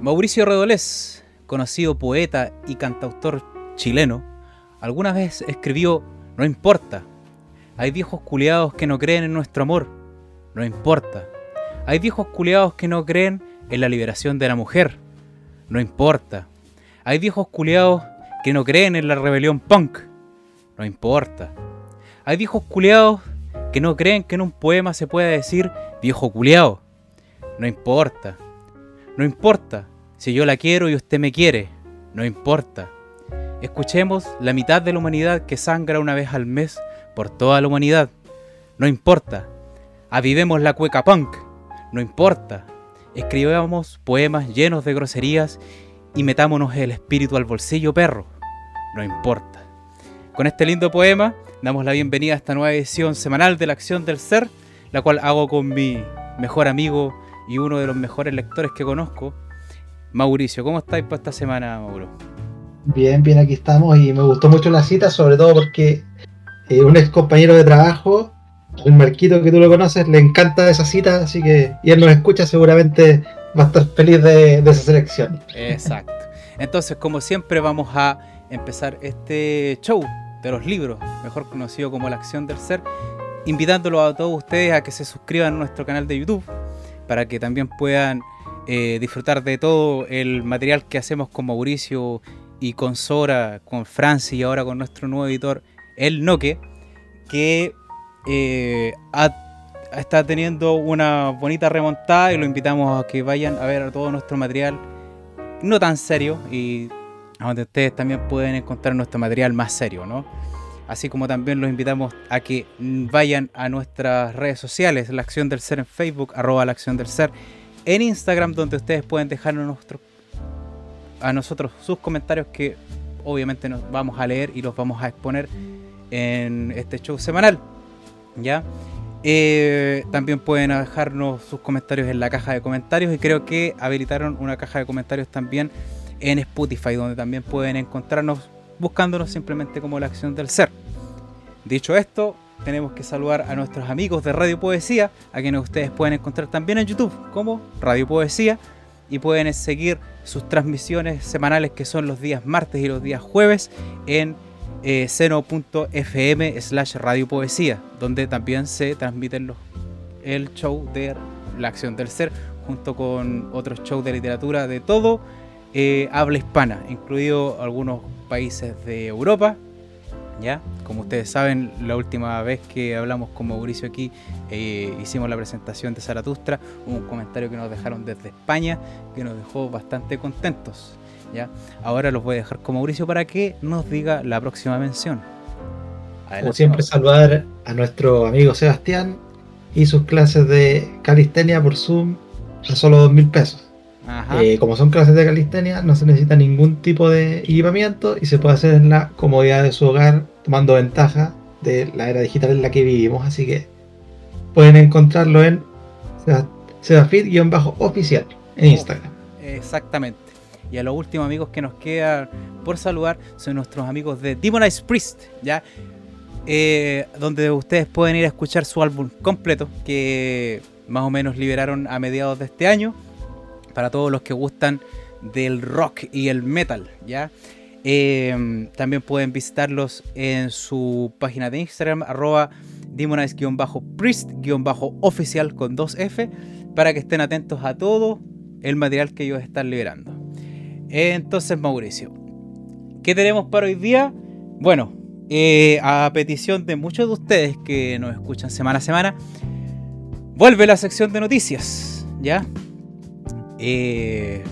Mauricio Redolés, conocido poeta y cantautor chileno, alguna vez escribió No importa. Hay viejos culiados que no creen en nuestro amor. No importa. Hay viejos culiados que no creen en la liberación de la mujer. No importa. Hay viejos culiados que no creen en la rebelión punk. No importa. Hay viejos culiados que no creen que en un poema se pueda decir viejo culiao. No importa. No importa si yo la quiero y usted me quiere. No importa. Escuchemos la mitad de la humanidad que sangra una vez al mes por toda la humanidad. No importa. Avivemos la cueca punk. No importa. Escribamos poemas llenos de groserías y metámonos el espíritu al bolsillo, perro. No importa. Con este lindo poema damos la bienvenida a esta nueva edición semanal de la Acción del Ser, la cual hago con mi mejor amigo y uno de los mejores lectores que conozco, Mauricio. ¿Cómo estáis para esta semana, Mauro? Bien, bien, aquí estamos y me gustó mucho la cita, sobre todo porque eh, un ex compañero de trabajo, el Marquito que tú lo conoces, le encanta esa cita, así que y él nos escucha seguramente va a estar feliz de, esa selección. Exacto. Entonces, como siempre, vamos a empezar este show de los libros, mejor conocido como La Acción del Ser, invitándolo a todos ustedes a que se suscriban a nuestro canal de YouTube para que también puedan eh, disfrutar de todo el material que hacemos con Mauricio y con Sora, con Francis y ahora con nuestro nuevo editor, El Noque, que eh, está teniendo una bonita remontada y lo invitamos a que vayan a ver todo nuestro material, no tan serio, y donde ustedes también pueden encontrar nuestro material más serio, ¿no? Así como también los invitamos a que vayan a nuestras redes sociales, la acción del ser en Facebook, arroba la acción del ser, en Instagram, donde ustedes pueden dejarnos nuestro, a nosotros sus comentarios que obviamente nos vamos a leer y los vamos a exponer en este show semanal. ¿Ya? Eh, también pueden dejarnos sus comentarios en la caja de comentarios y creo que habilitaron una caja de comentarios también en Spotify, donde también pueden encontrarnos buscándonos simplemente como la acción del ser. Dicho esto, tenemos que saludar a nuestros amigos de Radio Poesía, a quienes ustedes pueden encontrar también en YouTube como Radio Poesía y pueden seguir sus transmisiones semanales que son los días martes y los días jueves en eh, seno.fm slash Radio Poesía, donde también se transmiten los, el show de la acción del ser junto con otros shows de literatura de todo eh, habla hispana, incluido algunos países de Europa. ¿Ya? Como ustedes saben, la última vez que hablamos con Mauricio aquí, eh, hicimos la presentación de Zaratustra, un comentario que nos dejaron desde España, que nos dejó bastante contentos. ¿ya? Ahora los voy a dejar con Mauricio para que nos diga la próxima mención. Como siempre, saludar a nuestro amigo Sebastián y sus clases de calistenia por Zoom a solo dos mil pesos. Eh, como son clases de calistenia, no se necesita ningún tipo de equipamiento y se puede hacer en la comodidad de su hogar, tomando ventaja de la era digital en la que vivimos. Así que pueden encontrarlo en sebafit-oficial en oh, Instagram. Exactamente. Y a los últimos amigos que nos quedan por saludar son nuestros amigos de Demonize Priest, ¿ya? Eh, donde ustedes pueden ir a escuchar su álbum completo que más o menos liberaron a mediados de este año para todos los que gustan del rock y el metal, ¿ya? Eh, también pueden visitarlos en su página de Instagram, arroba demonize-priest-oficial con 2F, para que estén atentos a todo el material que ellos están liberando. Entonces, Mauricio, ¿qué tenemos para hoy día? Bueno, eh, a petición de muchos de ustedes que nos escuchan semana a semana, vuelve la sección de noticias, ¿ya? Eh,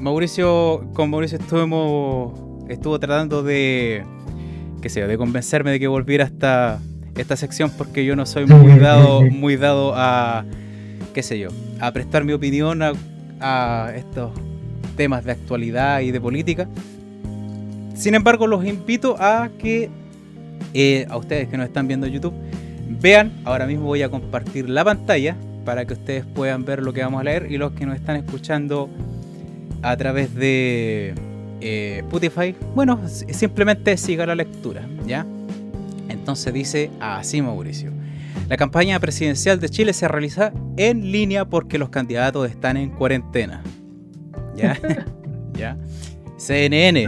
Mauricio, con Mauricio estuvimos, estuvo tratando de, qué sé, de convencerme de que volviera esta, esta sección porque yo no soy muy dado, muy dado a, qué sé yo, a prestar mi opinión a, estos temas de actualidad y de política. Sin embargo, los invito a que, eh, a ustedes que nos están viendo en YouTube, vean, ahora mismo voy a compartir la pantalla para que ustedes puedan ver lo que vamos a leer y los que nos están escuchando a través de eh, Spotify, bueno, simplemente siga la lectura, ¿ya? Entonces dice así Mauricio. La campaña presidencial de Chile se realiza en línea porque los candidatos están en cuarentena. ¿Ya? ¿Ya? CNN.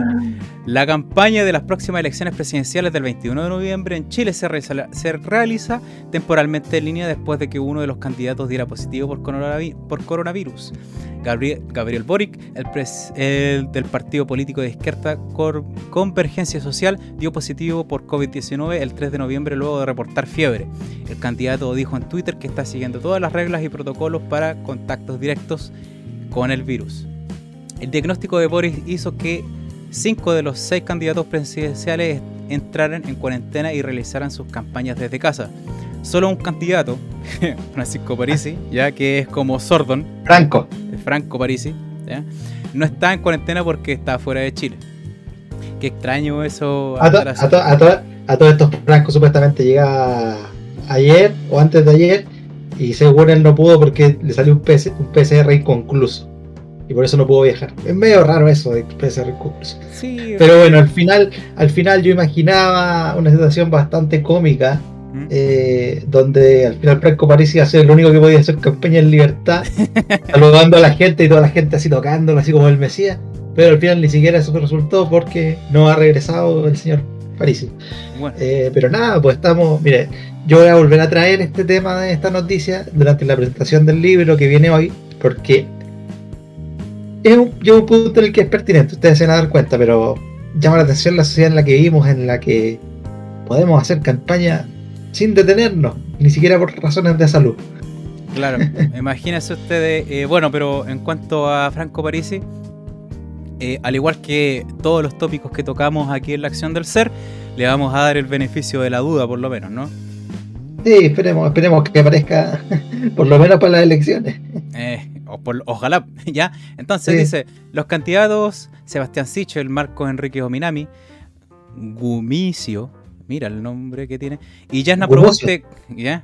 La campaña de las próximas elecciones presidenciales del 21 de noviembre en Chile se, realiza, temporalmente en línea después de que uno de los candidatos diera positivo por, coronavirus. Gabriel, Boric, el, del partido político de izquierda Convergencia Social, dio positivo por COVID-19 el 3 de noviembre luego de reportar fiebre. El candidato dijo en Twitter que está siguiendo todas las reglas y protocolos para contactos directos con el virus. El diagnóstico de Boris hizo que cinco de los seis candidatos presidenciales entraran en cuarentena y realizaran sus campañas desde casa. Solo un candidato, Francisco Parisi, ya que es como Sordon. Franco. Franco Parisi, no está en cuarentena porque está fuera de Chile. Qué extraño eso. A, todos estos Franco supuestamente llega ayer o antes de ayer y según él no pudo porque le salió un, un PCR inconcluso y por eso no puedo viajar. Es medio raro eso de PCR recursos. Sí, Pero bueno, al final, al final yo imaginaba una situación bastante cómica. ¿Mm? Eh, donde al final Franco parecía ser el único que podía hacer campaña en libertad, saludando a la gente y toda la gente así tocándolo, así como el Mesías, pero al final ni siquiera eso resultó porque no ha regresado el señor Parisi. Eh, pero nada, pues estamos, mire, yo voy a volver a traer este tema de esta noticia durante la presentación del libro que viene hoy, porque es un, un punto en el que es pertinente, ustedes se van a dar cuenta, pero llama la atención la sociedad en la que vivimos, en la que podemos hacer campaña sin detenernos, ni siquiera por razones de salud. Claro, imagínense ustedes, eh, bueno, pero en cuanto a Franco Parisi, eh, al igual que todos los tópicos que tocamos aquí en la acción del ser, le vamos a dar el beneficio de la duda, por lo menos, ¿no? Sí, esperemos, esperemos que aparezca por lo menos para las elecciones. Eh, ojalá, ¿ya? Entonces dice, los candidatos Sebastián Sichel, Marcos Enrique Ominami, Gumicio, mira el nombre que tiene, y Yasna Proboste, ¿ya?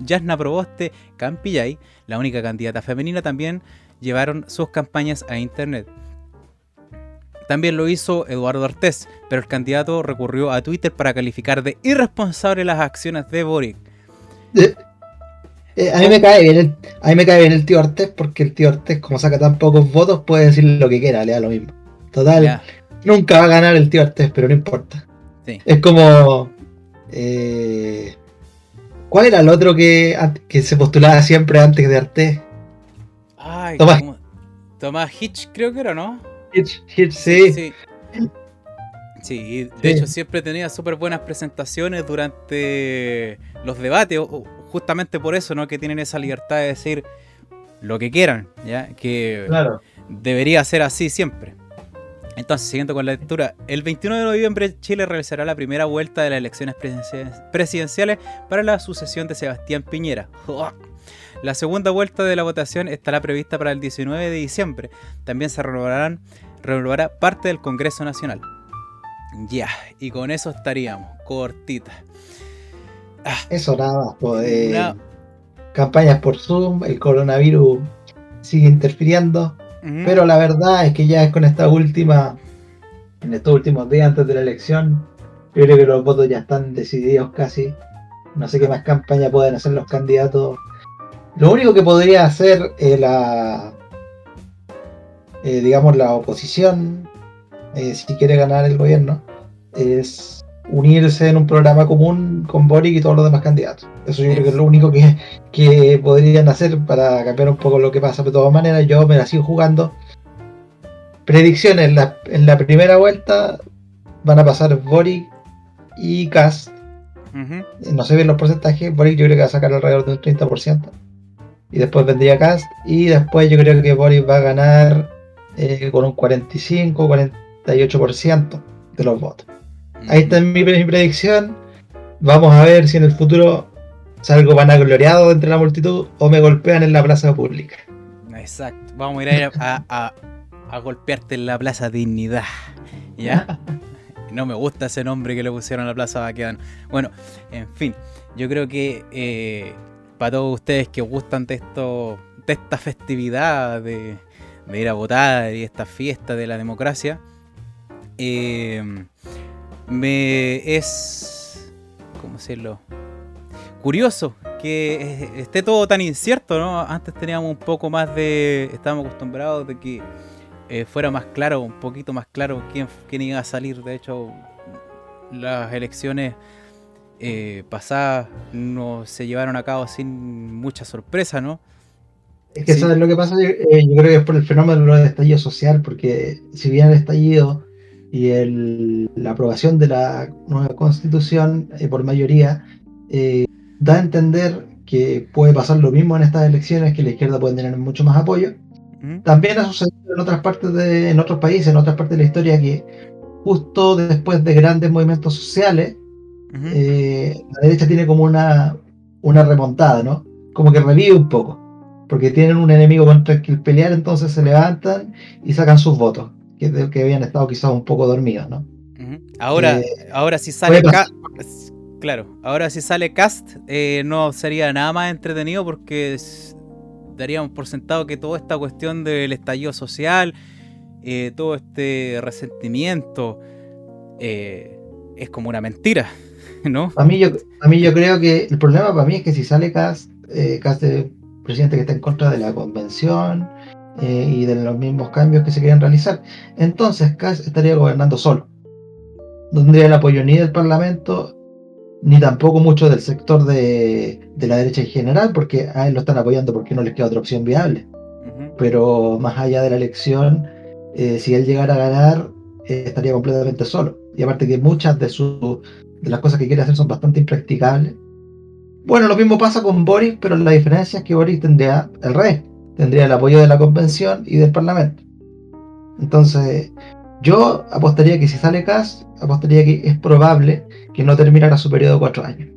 Yasna Proboste Campillay, la única candidata femenina, también llevaron sus campañas a internet. También lo hizo Eduardo Ortiz, pero el candidato recurrió a Twitter para calificar de irresponsable las acciones de Boric. Eh, eh, a, mí me cae bien el, a mí me cae bien el tío Artés porque el tío Artés, como saca tan pocos votos, puede decir lo que quiera, le da lo mismo. Total, nunca va a ganar el tío Artés, pero no importa. Es como. Eh, ¿Cuál era el otro que, que se postulaba siempre antes de Artés? Ay, Tomás. Tomás Hitch, creo que era, ¿no? Hitch, Hitch, sí. Sí, de hecho siempre tenía súper buenas presentaciones durante los debates, justamente por eso, ¿no? Que tienen esa libertad de decir lo que quieran, ¿ya? Que debería ser así siempre. Entonces, siguiendo con la lectura, el 21 de noviembre Chile realizará la primera vuelta de las elecciones presidenciales para la sucesión de Sebastián Piñera. La segunda vuelta de la votación estará prevista para el 19 de diciembre. También se renovarán, renovará parte del Congreso Nacional. Ya, y con eso estaríamos, cortita. Ah. Eso nada pues, Campañas por Zoom, el coronavirus sigue interfiriendo. Pero la verdad es que ya es con esta última, en estos últimos días antes de la elección, yo creo que los votos ya están decididos casi. No sé qué más campaña pueden hacer los candidatos. Lo único que podría hacer eh, la, eh, digamos, la oposición eh, si quiere ganar el gobierno, es unirse en un programa común con Boric y todos los demás candidatos. Eso yo creo que es lo único que, que podrían hacer para cambiar un poco lo que pasa. de todas maneras, yo me la sigo jugando. Predicciones, en la, en la primera vuelta van a pasar Boric y Cast. No sé bien los porcentajes, Boric yo creo que va a sacar alrededor del 30%. Y después vendría Cast. Y después yo creo que Boric va a ganar eh, con un 45, 40 ciento de los votos. Ahí está mi, mi predicción. Vamos a ver si en el futuro salgo vanagloriado entre la multitud o me golpean en la plaza pública. Exacto. Vamos a ir a, a, golpearte en la plaza Dignidad. ¿Ya? no me gusta ese nombre que le pusieron a la plaza Baquedano. Bueno, en fin, yo creo que eh, para todos ustedes que gustan de esto, de esta festividad de, de ir a votar y esta fiesta de la democracia, eh, me es, ¿cómo decirlo? Curioso que esté todo tan incierto, ¿no? Antes teníamos un poco más de. Estábamos acostumbrados de que eh, fuera más claro, un poquito más claro quién, quién iba a salir. De hecho, las elecciones eh, pasadas no se llevaron a cabo sin mucha sorpresa, ¿no? Es que sabes lo que pasa, eh, yo, creo que es por el fenómeno del estallido social, porque si bien el estallido y el, la aprobación de la nueva constitución eh, por mayoría da a entender que puede pasar lo mismo en estas elecciones, que la izquierda puede tener mucho más apoyo. También ha sucedido en otras partes de, en otros países, en otras partes de la historia, que justo después de grandes movimientos sociales, eh, la derecha tiene como una, una remontada, ¿no? Como que revive un poco. Porque tienen un enemigo contra el que pelear, entonces se levantan y sacan sus votos, que, que habían estado quizás un poco dormidos, ¿no? Ahora, eh, ahora si sale claro, ahora si sale Cast, eh, no sería nada más entretenido porque daríamos por sentado que toda esta cuestión del estallido social, todo este resentimiento, es como una mentira. ¿no? A mí, yo, a mí yo creo que el problema para mí es que si sale Cast, eh, Cast es presidente que está en contra de la convención eh, y de los mismos cambios que se quieren realizar, entonces Cast estaría gobernando solo. No tendría el apoyo ni del Parlamento, ni tampoco mucho del sector de, la derecha en general, porque a él lo están apoyando porque no les queda otra opción viable. Pero más allá de la elección, eh, si él llegara a ganar, eh, estaría completamente solo. Y aparte que muchas de sus de las cosas que quiere hacer son bastante impracticables. Bueno, lo mismo pasa con Boris, pero la diferencia es que Boris tendría el rey, tendría el apoyo de la convención y del parlamento. Entonces, yo apostaría que si sale Kass, apostaría que es probable que no terminara su periodo de cuatro años.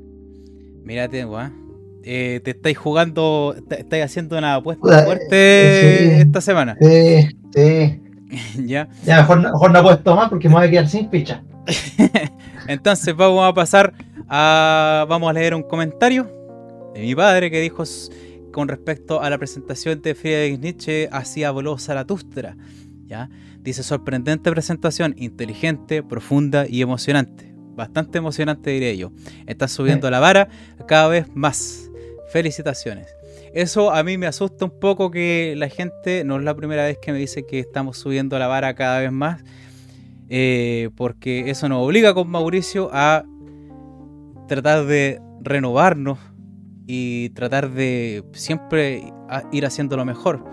Mírate, weón. Eh, te estáis jugando, estáis haciendo una apuesta fuerte esta semana. Sí, sí. ya. Ya, mejor, mejor no apuesto más porque me voy a quedar sin ficha. Entonces vamos a pasar a. Vamos a leer un comentario de mi padre que dijo con respecto a la presentación de Friedrich Nietzsche hacia voló Zaratustra. ¿ya? Dice: sorprendente presentación, inteligente, profunda y emocionante. Bastante emocionante, diría yo. Está subiendo la vara cada vez más. Felicitaciones. Eso a mí me asusta un poco que la gente, no es la primera vez que me dice que estamos subiendo la vara cada vez más. Eh, porque eso nos obliga con Mauricio a tratar de renovarnos y tratar de siempre ir haciendo lo mejor.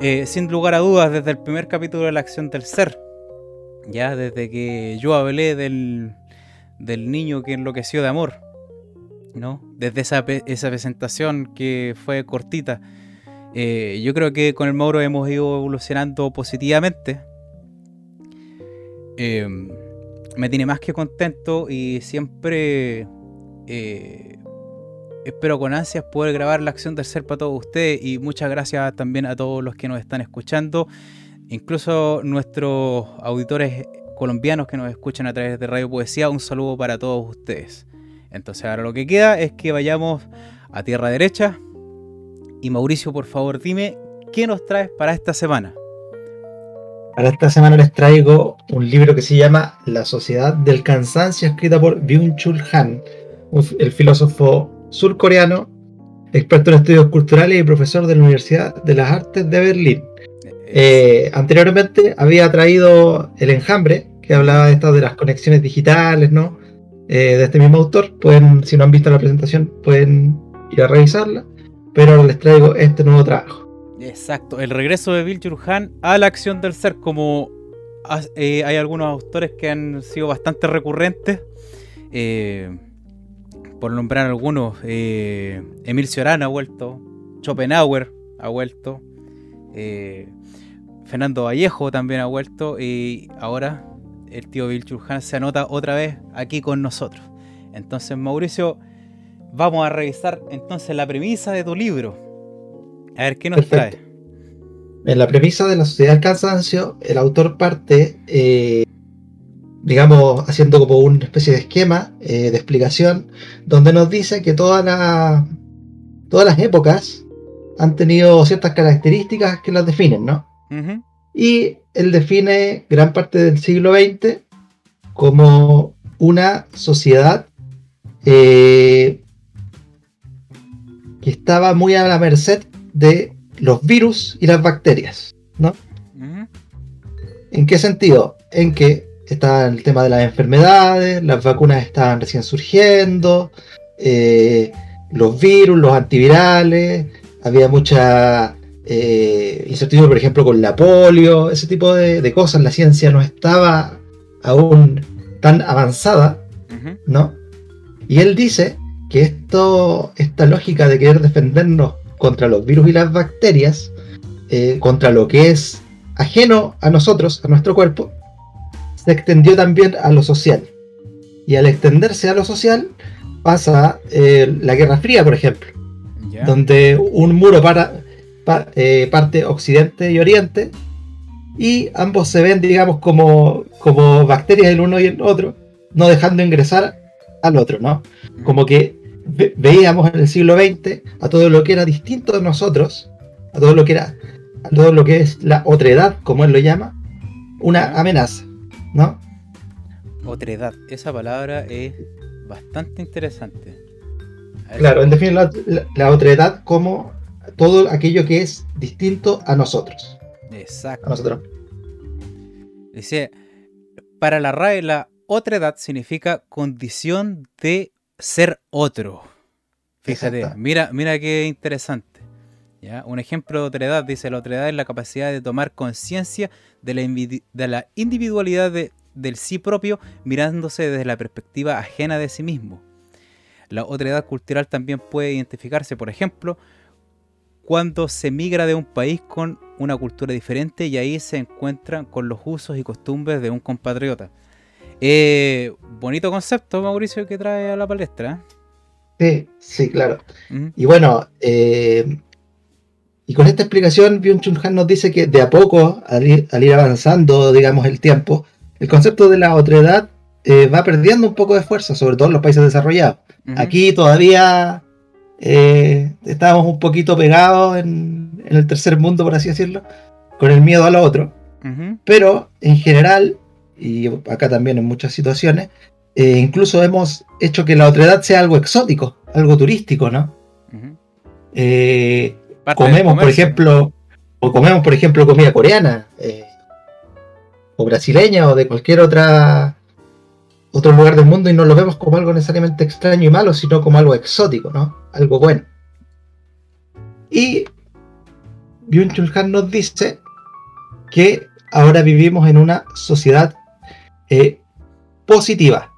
Eh, sin lugar a dudas, desde el primer capítulo de la acción del ser, ya desde que yo hablé del, del niño que enloqueció de amor, ¿no? Desde esa, esa presentación que fue cortita, eh, yo creo que con el Mauro hemos ido evolucionando positivamente Em, me tiene más que contento y siempre eh, espero con ansias poder grabar la acción del ser para todos ustedes y muchas gracias también a todos los que nos están escuchando, incluso nuestros auditores colombianos que nos escuchan a través de Radio Poesía, un saludo para todos ustedes. Entonces ahora lo que queda es que vayamos a tierra derecha y Mauricio por favor dime qué nos traes para esta semana. Para esta semana les traigo un libro que se llama La Sociedad del Cansancio, escrita por Byung-Chul Han, el filósofo surcoreano, experto en estudios culturales y profesor de la Universidad de las Artes de Berlín. Eh, anteriormente había traído El Enjambre, que hablaba de estas de las conexiones digitales, ¿no? Eh, de este mismo autor. Pueden, si no han visto la presentación, pueden ir a revisarla. Pero ahora les traigo este nuevo trabajo. Exacto, el regreso de Bill Churhan a la acción del ser, como eh, hay algunos autores que han sido bastante recurrentes, eh, por nombrar algunos, eh, Emil Cioran ha vuelto, Schopenhauer ha vuelto, Fernando Vallejo también ha vuelto y ahora el tío Bill Churhan se anota otra vez aquí con nosotros. Entonces, Mauricio, vamos a revisar entonces la premisa de tu libro. A ver, ¿qué nos trae? En la premisa de la sociedad del cansancio, el autor parte, eh, digamos, haciendo como una especie de esquema eh, de explicación, donde nos dice que todas las épocas han tenido ciertas características que las definen, ¿no? Y él define gran parte del siglo XX como una sociedad eh, estaba muy a la merced de los virus y las bacterias, ¿no? ¿En qué sentido? En que está el tema de las enfermedades, las vacunas estaban recién surgiendo, eh, los virus, los antivirales, había mucha eh, incertidumbre, por ejemplo, con la polio, ese tipo de, cosas. La ciencia no estaba aún tan avanzada, ¿no? Y él dice que esto, esta lógica de querer defendernos contra los virus y las bacterias, eh, contra lo que es ajeno a nosotros, a nuestro cuerpo, se extendió también a lo social. Y al extenderse a lo social, pasa eh, la Guerra Fría, por ejemplo, donde un muro para, eh, parte Occidente y Oriente, y ambos se ven, digamos, como, como bacterias el uno y el otro, no dejando ingresar al otro, ¿no? Como que veíamos en el siglo XX a todo lo que era distinto de nosotros, a todo lo que era, a todo lo que es la otredad, como él lo llama, una amenaza, ¿no? Otredad, esa palabra es bastante interesante. Claro, en definitiva, la, la otredad como todo aquello que es distinto a nosotros. Exacto. A nosotros. Dice, para la RAE la otra edad significa condición de ser otro. Fíjate, mira, mira qué interesante. ¿Ya? Un ejemplo de otra edad, dice, la otra edad es la capacidad de tomar conciencia de, la de la individualidad del sí propio mirándose desde la perspectiva ajena de sí mismo. La otra edad cultural también puede identificarse, por ejemplo, cuando se migra de un país con una cultura diferente y ahí se encuentran con los usos y costumbres de un compatriota. Eh, bonito concepto, Mauricio, que trae a la palestra. ¿eh? Sí, sí, claro. Y bueno, eh, y con esta explicación, Byung Chun Han nos dice que de a poco, al ir, avanzando, digamos, el tiempo, el concepto de la otredad eh, va perdiendo un poco de fuerza, sobre todo en los países desarrollados. Aquí todavía eh, estábamos un poquito pegados en, el tercer mundo, por así decirlo, con el miedo a lo otro. Pero en general, y acá también en muchas situaciones, eh, incluso hemos hecho que la otredad sea algo exótico, algo turístico, ¿no? Eh, comemos, por ejemplo, o comemos, por ejemplo, comida coreana, o brasileña, o de cualquier otra otro lugar del mundo y no lo vemos como algo necesariamente extraño y malo, sino como algo exótico, ¿no? Algo bueno. Y Byung-Chul Han nos dice que ahora vivimos en una sociedad eh, positiva.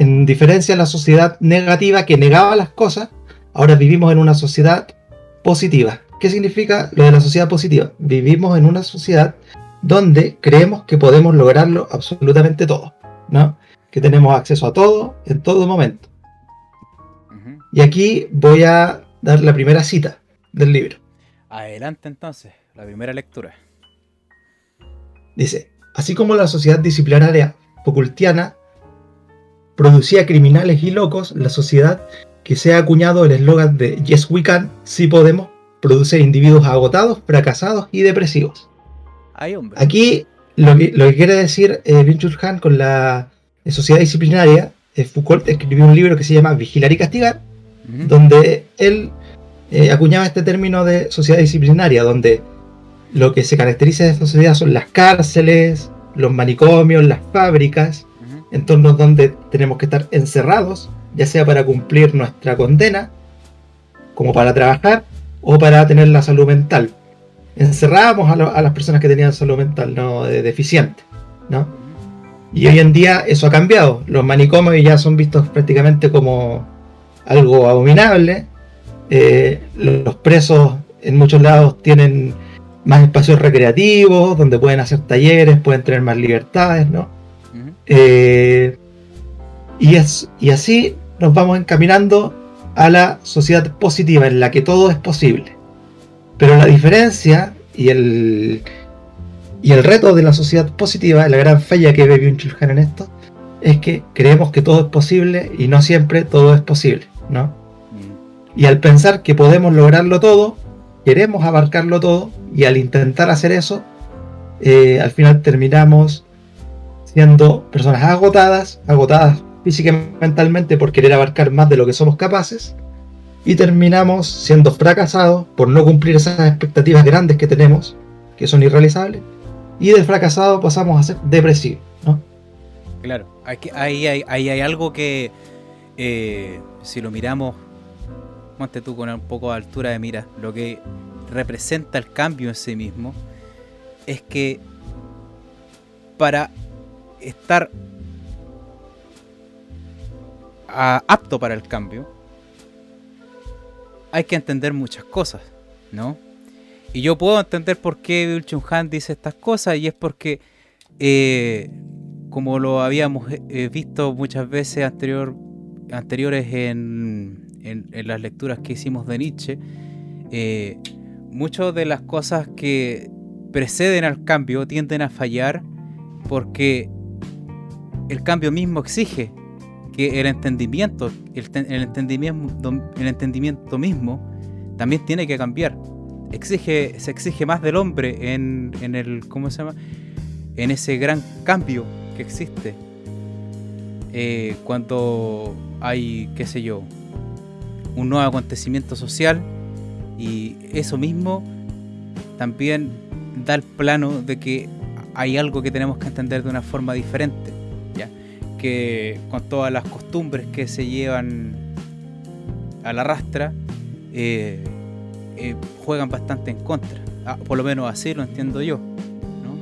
En diferencia a la sociedad negativa que negaba las cosas, ahora vivimos en una sociedad positiva. ¿Qué significa lo de la sociedad positiva? Vivimos en una sociedad donde creemos que podemos lograrlo absolutamente todo. ¿no? Que tenemos acceso a todo en todo momento. Y aquí voy a dar la primera cita del libro. Adelante entonces, la primera lectura. Dice, así como la sociedad disciplinaria Foucaultiana producía criminales y locos, la sociedad que se ha acuñado el eslogan de Yes We Can, si podemos, produce individuos agotados, fracasados y depresivos. Aquí lo que, quiere decir eh, Han con la sociedad disciplinaria, eh, Foucault escribió un libro que se llama Vigilar y Castigar, donde él eh, acuñaba este término de sociedad disciplinaria, donde lo que se caracteriza de esta sociedad son las cárceles, los manicomios, las fábricas, entornos donde tenemos que estar encerrados, ya sea para cumplir nuestra condena, como para trabajar o para tener la salud mental encerrábamos a, las personas que tenían salud mental no deficiente, ¿no? Y hoy en día eso ha cambiado. Los manicomios ya son vistos prácticamente como algo abominable. Eh, los presos en muchos lados tienen más espacios recreativos, donde pueden hacer talleres, pueden tener más libertades, ¿no? Eh, y, es, y así nos vamos encaminando a la sociedad positiva en la que todo es posible. Pero la diferencia y el, y el reto de la sociedad positiva, la gran falla que ve byung en esto, es que creemos que todo es posible y no siempre todo es posible, ¿no? Mm. Y al pensar que podemos lograrlo todo, queremos abarcarlo todo y al intentar hacer eso, eh, al final terminamos siendo personas agotadas, agotadas físicamente mentalmente por querer abarcar más de lo que somos capaces y terminamos siendo fracasados por no cumplir esas expectativas grandes que tenemos, que son irrealizables, y de fracasado pasamos a ser depresivos, ¿no? Claro, ahí hay, algo que, eh, si lo miramos, monte tú con un poco de altura de mira, lo que representa el cambio en sí mismo, es que para estar apto para el cambio, hay que entender muchas cosas, ¿no? Y yo puedo entender por qué Bill Chung Han dice estas cosas y es porque, eh, como lo habíamos eh, visto muchas veces anterior, anteriores en, las lecturas que hicimos de Nietzsche, eh, muchas de las cosas que preceden al cambio tienden a fallar porque el cambio mismo exige que el entendimiento, el, entendimiento, el entendimiento mismo también tiene que cambiar. Exige, se exige más del hombre en, en el, ¿cómo se llama? En ese gran cambio que existe. Eh, cuando hay, qué sé yo, un nuevo acontecimiento social y eso mismo también da el plano de que hay algo que tenemos que entender de una forma diferente que con todas las costumbres que se llevan a la rastra, eh, eh, juegan bastante en contra. Ah, por lo menos así lo entiendo yo. ¿no?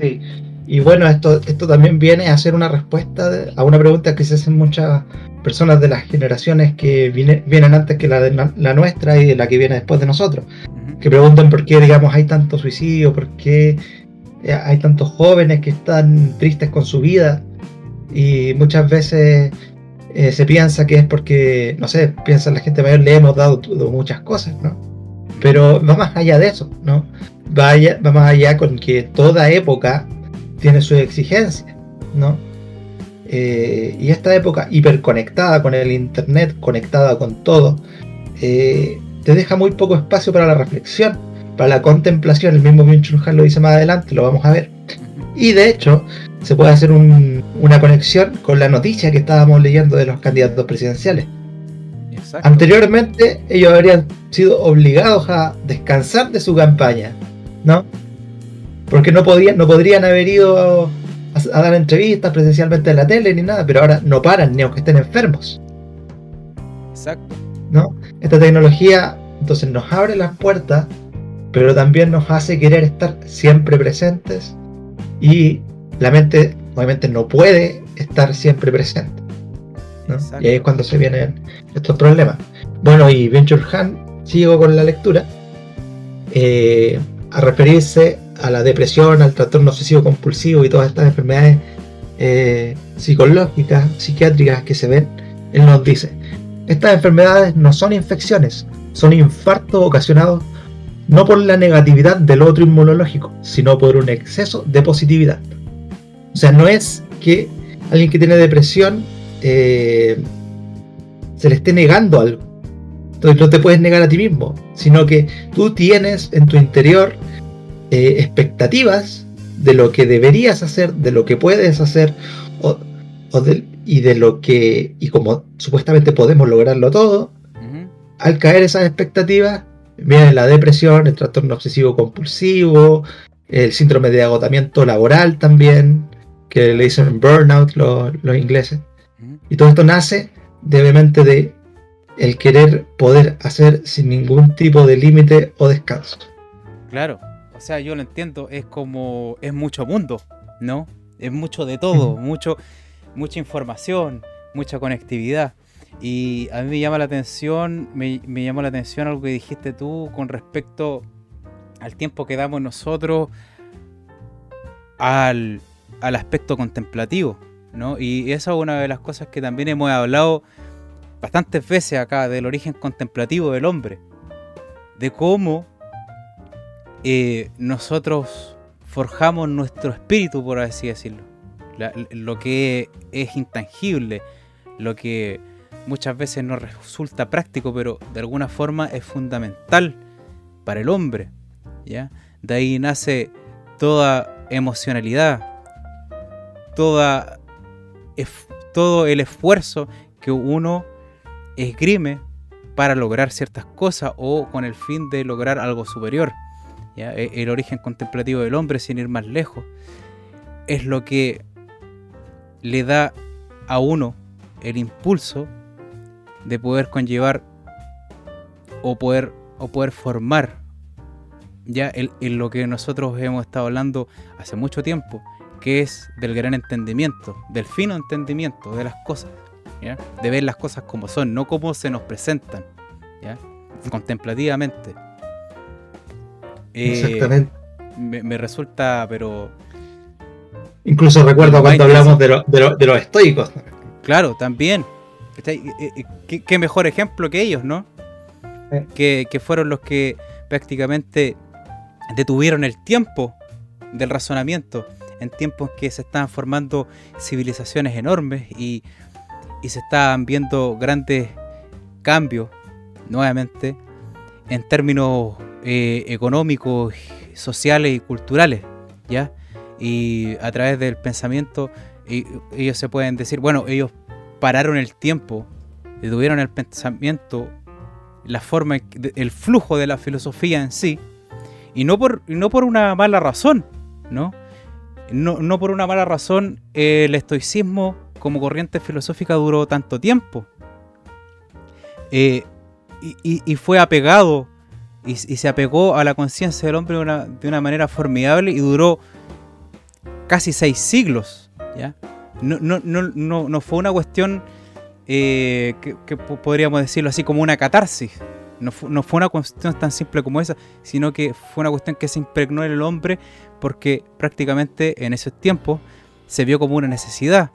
Sí. Y bueno, esto, esto también viene a ser una respuesta a una pregunta que se hacen muchas personas de las generaciones que vienen antes que la, de la nuestra y de la que viene después de nosotros. Que preguntan por qué, digamos, hay tanto suicidio, por qué eh, hay tantos jóvenes que están tristes con su vida y muchas veces eh, se piensa que es porque, no sé, piensa la gente mayor, le hemos dado muchas cosas, ¿no? Pero va más allá de eso, ¿no? Va, va más allá con que toda época tiene su exigencia, ¿no? Eh, y esta época hiperconectada con el Internet, conectada con todo, eh, te deja muy poco espacio para la reflexión, para la contemplación. El mismo Byung lo dice más adelante, lo vamos a ver. Y de hecho, se puede hacer una conexión con la noticia que estábamos leyendo de los candidatos presidenciales. Anteriormente ellos habrían sido obligados a descansar de su campaña, ¿no? Porque no podían, no podrían haber ido a, dar entrevistas presencialmente en la tele ni nada, pero ahora no paran ni aunque estén enfermos. Exacto. ¿No? Esta tecnología entonces nos abre las puertas, pero también nos hace querer estar siempre presentes y la mente obviamente no puede estar siempre presente. Y ahí es cuando se vienen estos problemas. Bueno, y Venture Han sigo con la lectura eh, a referirse a la depresión, al trastorno obsesivo compulsivo y todas estas enfermedades eh, psicológicas, psiquiátricas que se ven, él nos dice, estas enfermedades no son infecciones, son infartos ocasionados no por la negatividad del otro inmunológico, sino por un exceso de positividad. O sea, no es que alguien que tiene depresión eh, se le esté negando algo. Entonces no te puedes negar a ti mismo, sino que tú tienes en tu interior eh, expectativas de lo que deberías hacer, de lo que puedes hacer, y de lo que, y como supuestamente podemos lograrlo todo, al caer esas expectativas, viene la depresión, el trastorno obsesivo compulsivo, el síndrome de agotamiento laboral también, que le dicen burnout los, ingleses. Y todo esto nace de obviamente de el querer poder hacer sin ningún tipo de límite o descanso. Claro, o sea, yo lo entiendo, es como, es mucho mundo, ¿no? Es mucho de todo, mucho, mucha información, mucha conectividad. Y a mí me llama la atención, me, me llamó la atención algo que dijiste tú con respecto al tiempo que damos nosotros al, al aspecto contemplativo, ¿no? Y esa es una de las cosas que también hemos hablado bastantes veces acá del origen contemplativo del hombre, de cómo eh, nosotros forjamos nuestro espíritu, por así decirlo, lo que es intangible, lo que muchas veces no resulta práctico, pero de alguna forma es fundamental para el hombre, ¿ya? De ahí nace toda emocionalidad, todo el esfuerzo que uno esgrime para lograr ciertas cosas o con el fin de lograr algo superior. E, el origen contemplativo del hombre, sin ir más lejos, es lo que le da a uno el impulso de poder conllevar o poder, o poder formar ya en, lo que nosotros hemos estado hablando hace mucho tiempo, que es del gran entendimiento, del fino entendimiento de las cosas, de ver las cosas como son, no como se nos presentan, contemplativamente. Eh, Exactamente. Me, resulta, pero... Incluso recuerdo cuando hablamos de, de, los estoicos. Claro, también. ¿Qué, mejor ejemplo que ellos, ¿no? Que, que, fueron los que prácticamente detuvieron el tiempo del razonamiento en tiempos que se estaban formando civilizaciones enormes y, se estaban viendo grandes cambios nuevamente en términos eh, económicos, sociales y culturales, ¿ya? Y a través del pensamiento ellos se pueden decir, bueno, ellos pararon el tiempo, detuvieron el pensamiento, la forma, el flujo de la filosofía en sí, y no por, no por una mala razón, ¿no? ¿No? por una mala razón el estoicismo como corriente filosófica duró tanto tiempo. Eh, y, fue apegado y, se apegó a la conciencia del hombre de una, de una, manera formidable y duró casi seis siglos. ¿ya? No, no, no, no fue una cuestión eh, que podríamos decirlo así como una catarsis. No, fue una cuestión tan simple como esa, sino que fue una cuestión que se impregnó en el hombre porque prácticamente en esos tiempos se vio como una necesidad.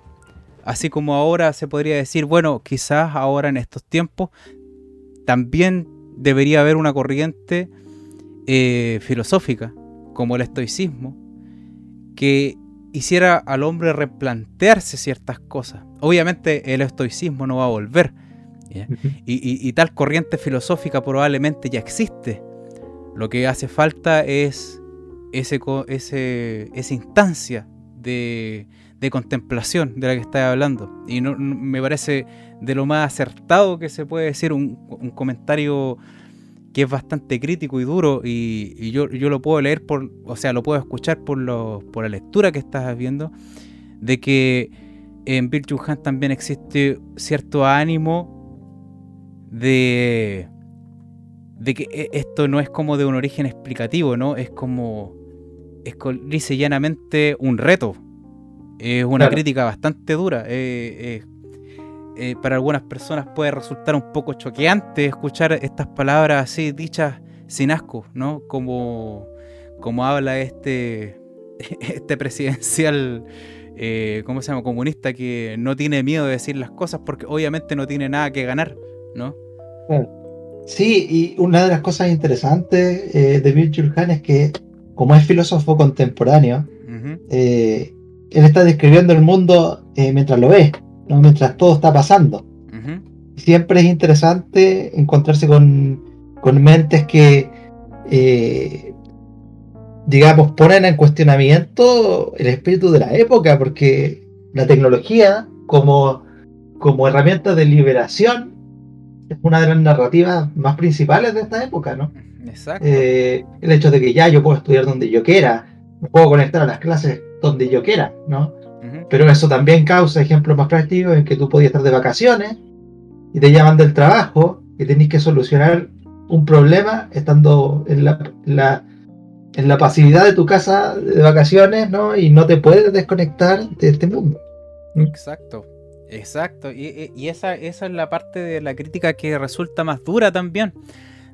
Así como ahora se podría decir, bueno, quizás ahora en estos tiempos también debería haber una corriente eh, filosófica, como el estoicismo, que hiciera al hombre replantearse ciertas cosas. Obviamente el estoicismo no va a volver, y, tal corriente filosófica probablemente ya existe. Lo que hace falta es ese, ese, esa instancia de, contemplación de la que estás hablando. Y no, me parece de lo más acertado que se puede decir un, comentario que es bastante crítico y duro y, yo, yo, lo puedo leer por, o sea, lo puedo escuchar por, lo, por la lectura que estás viendo, de que en Bill Han también existe cierto ánimo de, de que e, esto no es como de un origen explicativo, ¿no? Es como, es dice llanamente un reto. Es una crítica bastante dura. Eh, eh, para algunas personas puede resultar un poco choqueante escuchar estas palabras así dichas sin asco, ¿no? Como, como habla este, este presidencial, eh, ¿cómo se llama? Comunista que no tiene miedo de decir las cosas porque obviamente no tiene nada que ganar, ¿no? Sí, y una de las cosas interesantes eh, de Bill Han es que, como es filósofo contemporáneo, eh, él está describiendo el mundo eh, mientras lo ve, ¿no? mientras todo está pasando. Siempre es interesante encontrarse con, con mentes que, digamos, ponen en cuestionamiento el espíritu de la época, porque la tecnología como, como herramienta de liberación es una de las narrativas más principales de esta época, ¿no? Exacto. Eh, el hecho de que ya yo puedo estudiar donde yo quiera, me puedo conectar a las clases donde yo quiera, ¿no? Pero eso también causa ejemplos más prácticos en que tú podías estar de vacaciones y te llaman del trabajo y tenés que solucionar un problema estando en la, en la pasividad de tu casa de vacaciones, ¿no? Y no te puedes desconectar de este mundo. Exacto. Exacto, y, esa, esa, es la parte de la crítica que resulta más dura también,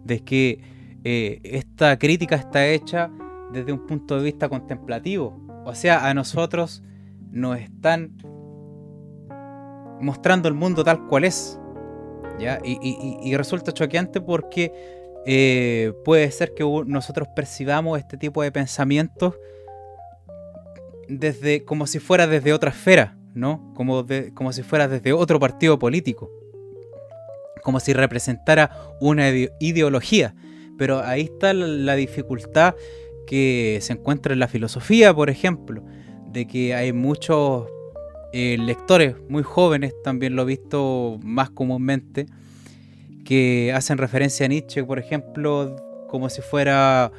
de que eh, esta crítica está hecha desde un punto de vista contemplativo, o sea, a nosotros nos están mostrando el mundo tal cual es, ¿ya? Y, resulta choqueante porque eh, puede ser que nosotros percibamos este tipo de pensamientos desde como si fuera desde otra esfera ¿no? Como, como si fuera desde otro partido político, como si representara una ideología. Pero ahí está la dificultad que se encuentra en la filosofía, por ejemplo, de que hay muchos eh, lectores muy jóvenes, también lo he visto más comúnmente, que hacen referencia a Nietzsche, por ejemplo, como si fuera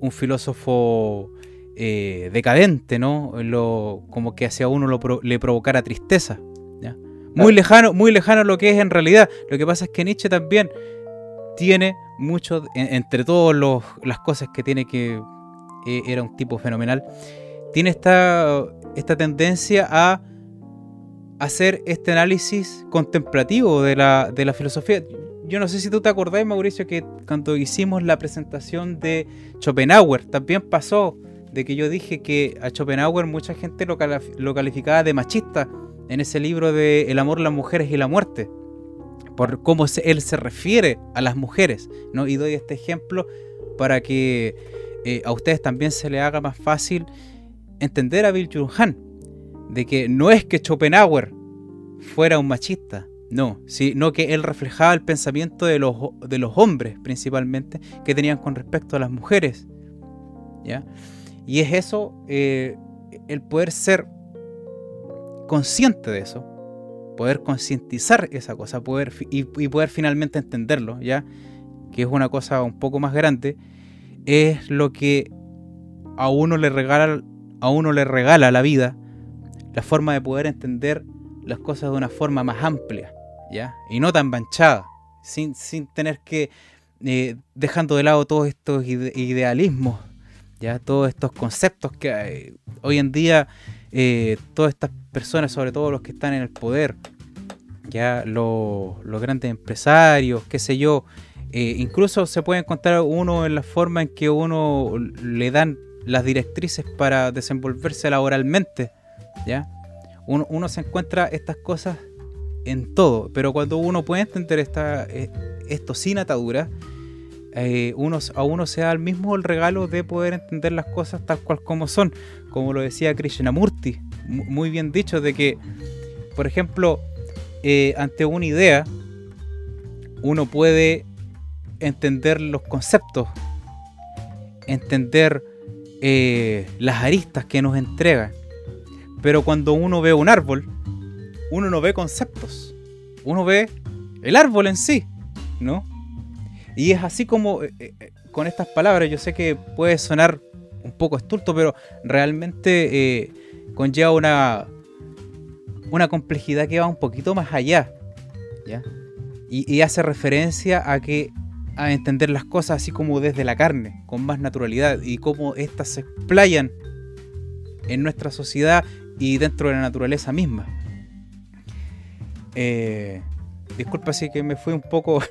un filósofo eh, decadente, ¿no? Lo, como que hacia uno le provocara tristeza. Muy lejano, muy lejano a lo que es en realidad. Lo que pasa es que Nietzsche también tiene mucho, entre todas las cosas que tiene que eh, era un tipo fenomenal, tiene esta, esta tendencia a hacer este análisis contemplativo de la, de la filosofía. Yo no sé si tú te acordás, Mauricio, que cuando hicimos la presentación de Schopenhauer, también pasó de que yo dije que a Schopenhauer mucha gente lo, lo calificaba de machista en ese libro de El amor, las mujeres y la muerte, por cómo él se refiere a las mujeres, ¿no? Y doy este ejemplo para que eh, a ustedes también se les haga más fácil entender a Bill Han, de que no es que Schopenhauer fuera un machista, no, sino que él reflejaba el pensamiento de los, de los hombres principalmente que tenían con respecto a las mujeres. ¿ya? Y es eso, eh, el poder ser consciente de eso, poder concientizar esa cosa poder, y, poder finalmente entenderlo, ¿ya? que es una cosa un poco más grande, es lo que a uno le regala, a uno le regala la vida, la forma de poder entender las cosas de una forma más amplia, ¿ya? Y no tan manchada, sin, sin tener que, eh, dejando de lado todos estos idealismos, ¿ya? Todos estos conceptos que hoy en día eh, todas estas personas, sobre todo los que están en el poder, ya los, grandes empresarios, qué sé yo, eh, incluso se puede encontrar uno en la forma en que uno le dan las directrices para desenvolverse laboralmente, ¿ya? Uno, se encuentra estas cosas en todo, pero cuando uno puede entender esta, eh, esto sin atadura, uno, a uno se da el mismo el regalo de poder entender las cosas tal cual como son como lo decía Krishnamurti, muy bien dicho, de que, por ejemplo, eh, ante una idea, uno puede entender los conceptos, entender eh, las aristas que nos entrega. Pero cuando uno ve un árbol, uno no ve conceptos, uno ve el árbol en sí, ¿no? Y es así como eh, con estas palabras, yo sé que puede sonar un poco estulto, pero realmente eh, conlleva una, una complejidad que va un poquito más allá. ¿ya? Y, hace referencia a que a entender las cosas así como desde la carne, con más naturalidad, y cómo éstas se explayan en nuestra sociedad y dentro de la naturaleza misma. Eh, disculpa si que me fui un poco.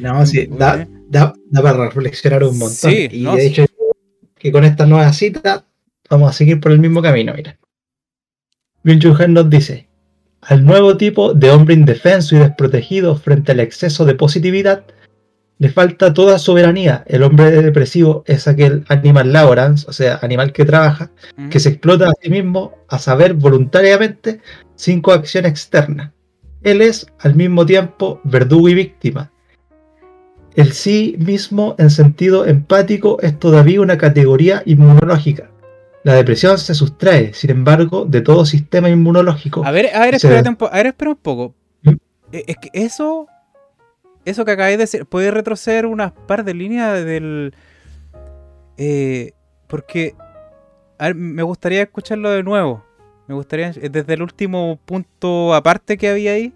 no, sí, da, para reflexionar un montón. y de hecho, que con esta nueva cita vamos a seguir por el mismo camino, mira. Byung nos dice, al nuevo tipo de hombre indefenso y desprotegido frente al exceso de positividad, le falta toda soberanía. El hombre depresivo es aquel animal laborans, o sea, animal que trabaja, que se explota a sí mismo, a saber, voluntariamente, sin coacción externa. Él es, al mismo tiempo, verdugo y víctima, el sí mismo en sentido empático es todavía una categoría inmunológica. La depresión se sustrae, sin embargo, de todo sistema inmunológico. A ver, a ver, espérate un, a ver espera un poco. ¿Mm? Eh, es que eso, eso que acabáis de decir, puede retroceder unas par de líneas del... Eh, porque a ver, me gustaría escucharlo de nuevo. Me gustaría, desde el último punto aparte que había ahí.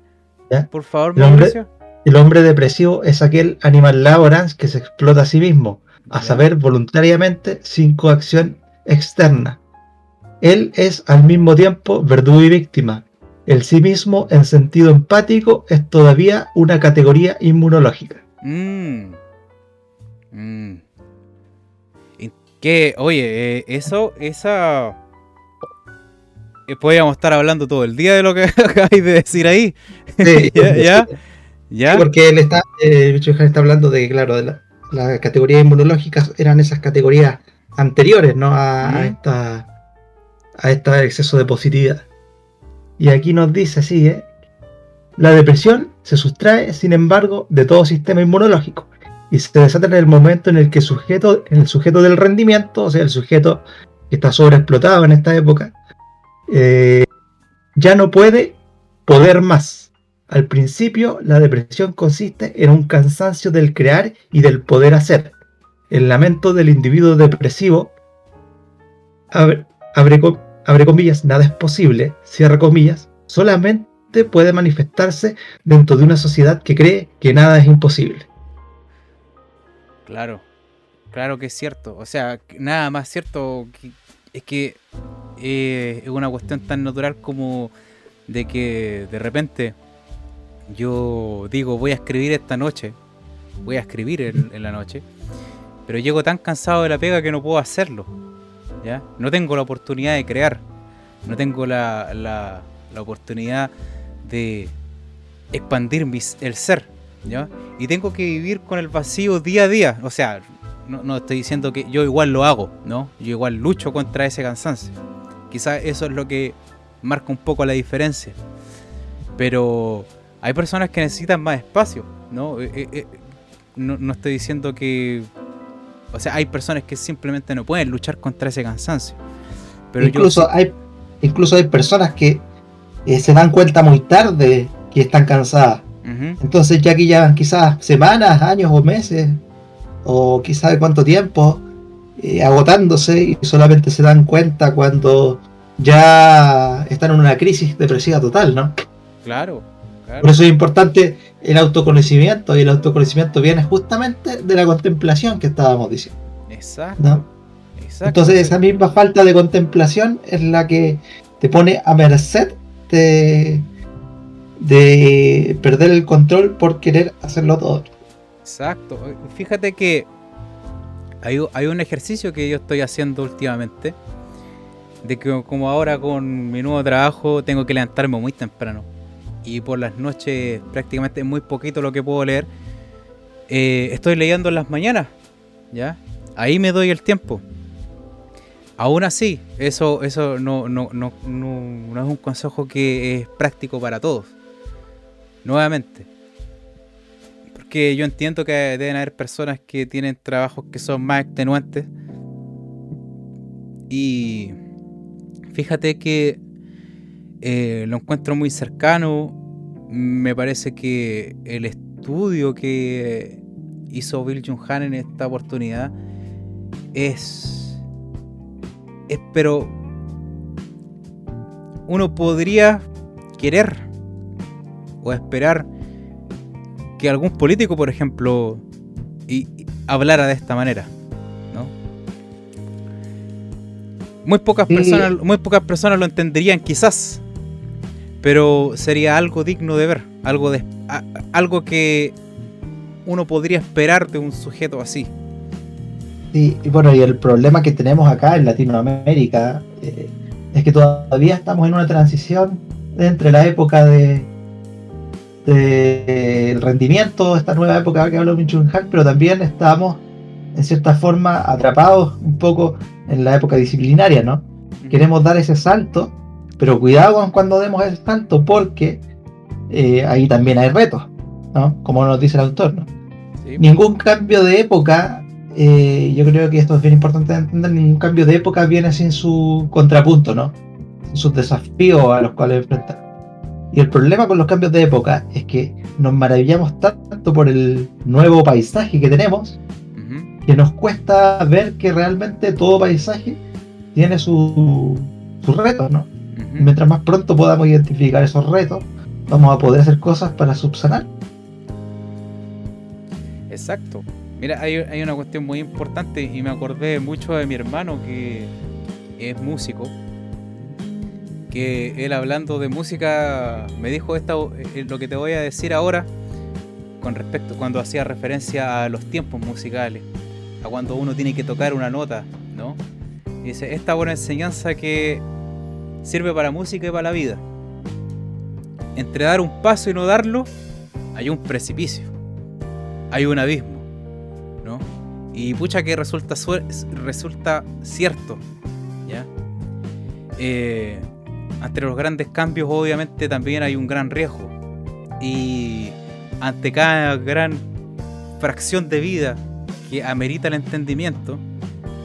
Por favor, Mauricio. El hombre depresivo es aquel animal laborans que se explota a sí mismo, a saber, voluntariamente, sin coacción externa. Él es al mismo tiempo verdugo y víctima. El sí mismo, en sentido empático, es todavía una categoría inmunológica. Mm. Mm. Que, oye, eh, eso, esa. Eh, podríamos estar hablando todo el día de lo que acabáis de decir ahí. Sí, ¿Ya? porque él está, eh, está hablando de, claro, de las categorías inmunológicas eran esas categorías anteriores, ¿no? A, esta a este exceso de positividad. Y aquí nos dice así, ¿eh? La depresión se sustrae, sin embargo, de todo sistema inmunológico y se desata en el momento en el que el sujeto, el sujeto del rendimiento, o sea, el sujeto que está sobreexplotado en esta época, eh, ya no puede poder más Al principio, la depresión consiste en un cansancio del crear y del poder hacer. El lamento del individuo depresivo, abre, comillas, nada es posible, cierra comillas, solamente puede manifestarse dentro de una sociedad que cree que nada es imposible. Claro, claro que es cierto. O sea, nada más cierto es que eh, es una cuestión tan natural como de que de repente yo digo voy a escribir esta noche, voy a escribir en, la noche, pero llego tan cansado de la pega que no puedo hacerlo. ¿ya? No tengo la oportunidad de crear, no tengo la, la, oportunidad de expandir el ser. ¿ya? Y tengo que vivir con el vacío día a día. O sea, no, estoy diciendo que yo igual lo hago, ¿no? Yo igual lucho contra ese cansancio. Quizás eso es lo que marca un poco la diferencia. Pero hay personas que necesitan más espacio, ¿no? Eh, eh, eh, no, estoy diciendo que... O sea, hay personas que simplemente no pueden luchar contra ese cansancio. Pero incluso, hay, incluso hay personas que se dan cuenta muy tarde que están cansadas. Entonces ya que llevan quizás semanas, años o meses o quizá de cuánto tiempo eh, agotándose y solamente se dan cuenta cuando ya están en una crisis depresiva total, ¿no? Claro, Por eso es importante el autoconocimiento y el autoconocimiento viene justamente de la contemplación que estábamos diciendo. Exacto. Entonces esa misma falta de contemplación es la que te pone a merced de, de perder el control por querer hacerlo todo. Exacto. Fíjate que hay, un ejercicio que yo estoy haciendo últimamente. De que como ahora con mi nuevo trabajo tengo que levantarme muy temprano. Y por las noches prácticamente muy poquito lo que puedo leer. Eh, estoy leyendo en las mañanas. ¿Ya? Ahí me doy el tiempo. Aún así, eso, eso no, no, no, no es un consejo que es práctico para todos. Nuevamente, que yo entiendo que deben haber personas que tienen trabajos que son más extenuantes. Y fíjate que eh, lo encuentro muy cercano. Me parece que el estudio que hizo Bill Jung Han en esta oportunidad es, es pero uno podría querer o esperar que algún político, por ejemplo, y, hablara de esta manera, ¿no? Muy pocas personas, muy pocas personas lo entenderían, quizás, pero sería algo digno de ver, algo de, algo que uno podría esperar de un sujeto así. Sí, y bueno, y el problema que tenemos acá en Latinoamérica eh, es que todavía estamos en una transición entre la época de del rendimiento, esta nueva época que habla Minchun Hack, pero también estamos en cierta forma atrapados un poco en la época disciplinaria, ¿no? Queremos dar ese salto, pero cuidado con cuando demos ese salto porque eh, ahí también hay retos, ¿no? Como nos dice el autor, ¿no? Ningún cambio de época, eh, yo creo que esto es bien importante entender, ningún cambio de época viene sin su contrapunto, ¿no? Sin sus desafíos a los cuales enfrentar. Y el problema con los cambios de época es que nos maravillamos tanto por el nuevo paisaje que tenemos que nos cuesta ver que realmente todo paisaje tiene sus retos, ¿no? Mientras más pronto podamos identificar esos retos, vamos a poder hacer cosas para subsanar. Exacto. Mira, hay, hay una cuestión muy importante y me acordé mucho de mi hermano que es músico que él hablando de música me dijo esto, eh, lo que te voy a decir ahora con respecto cuando hacía referencia a los tiempos musicales, a cuando uno tiene que tocar una nota, ¿no? Y dice, esta buena enseñanza que sirve para música y para la vida. Entre dar un paso y no darlo, hay un precipicio, hay un abismo, ¿no? Y pucha que resulta, resulta cierto, ¿ya? Eh, ante los grandes cambios obviamente también hay un gran riesgo. Y ante cada gran fracción de vida que amerita el entendimiento,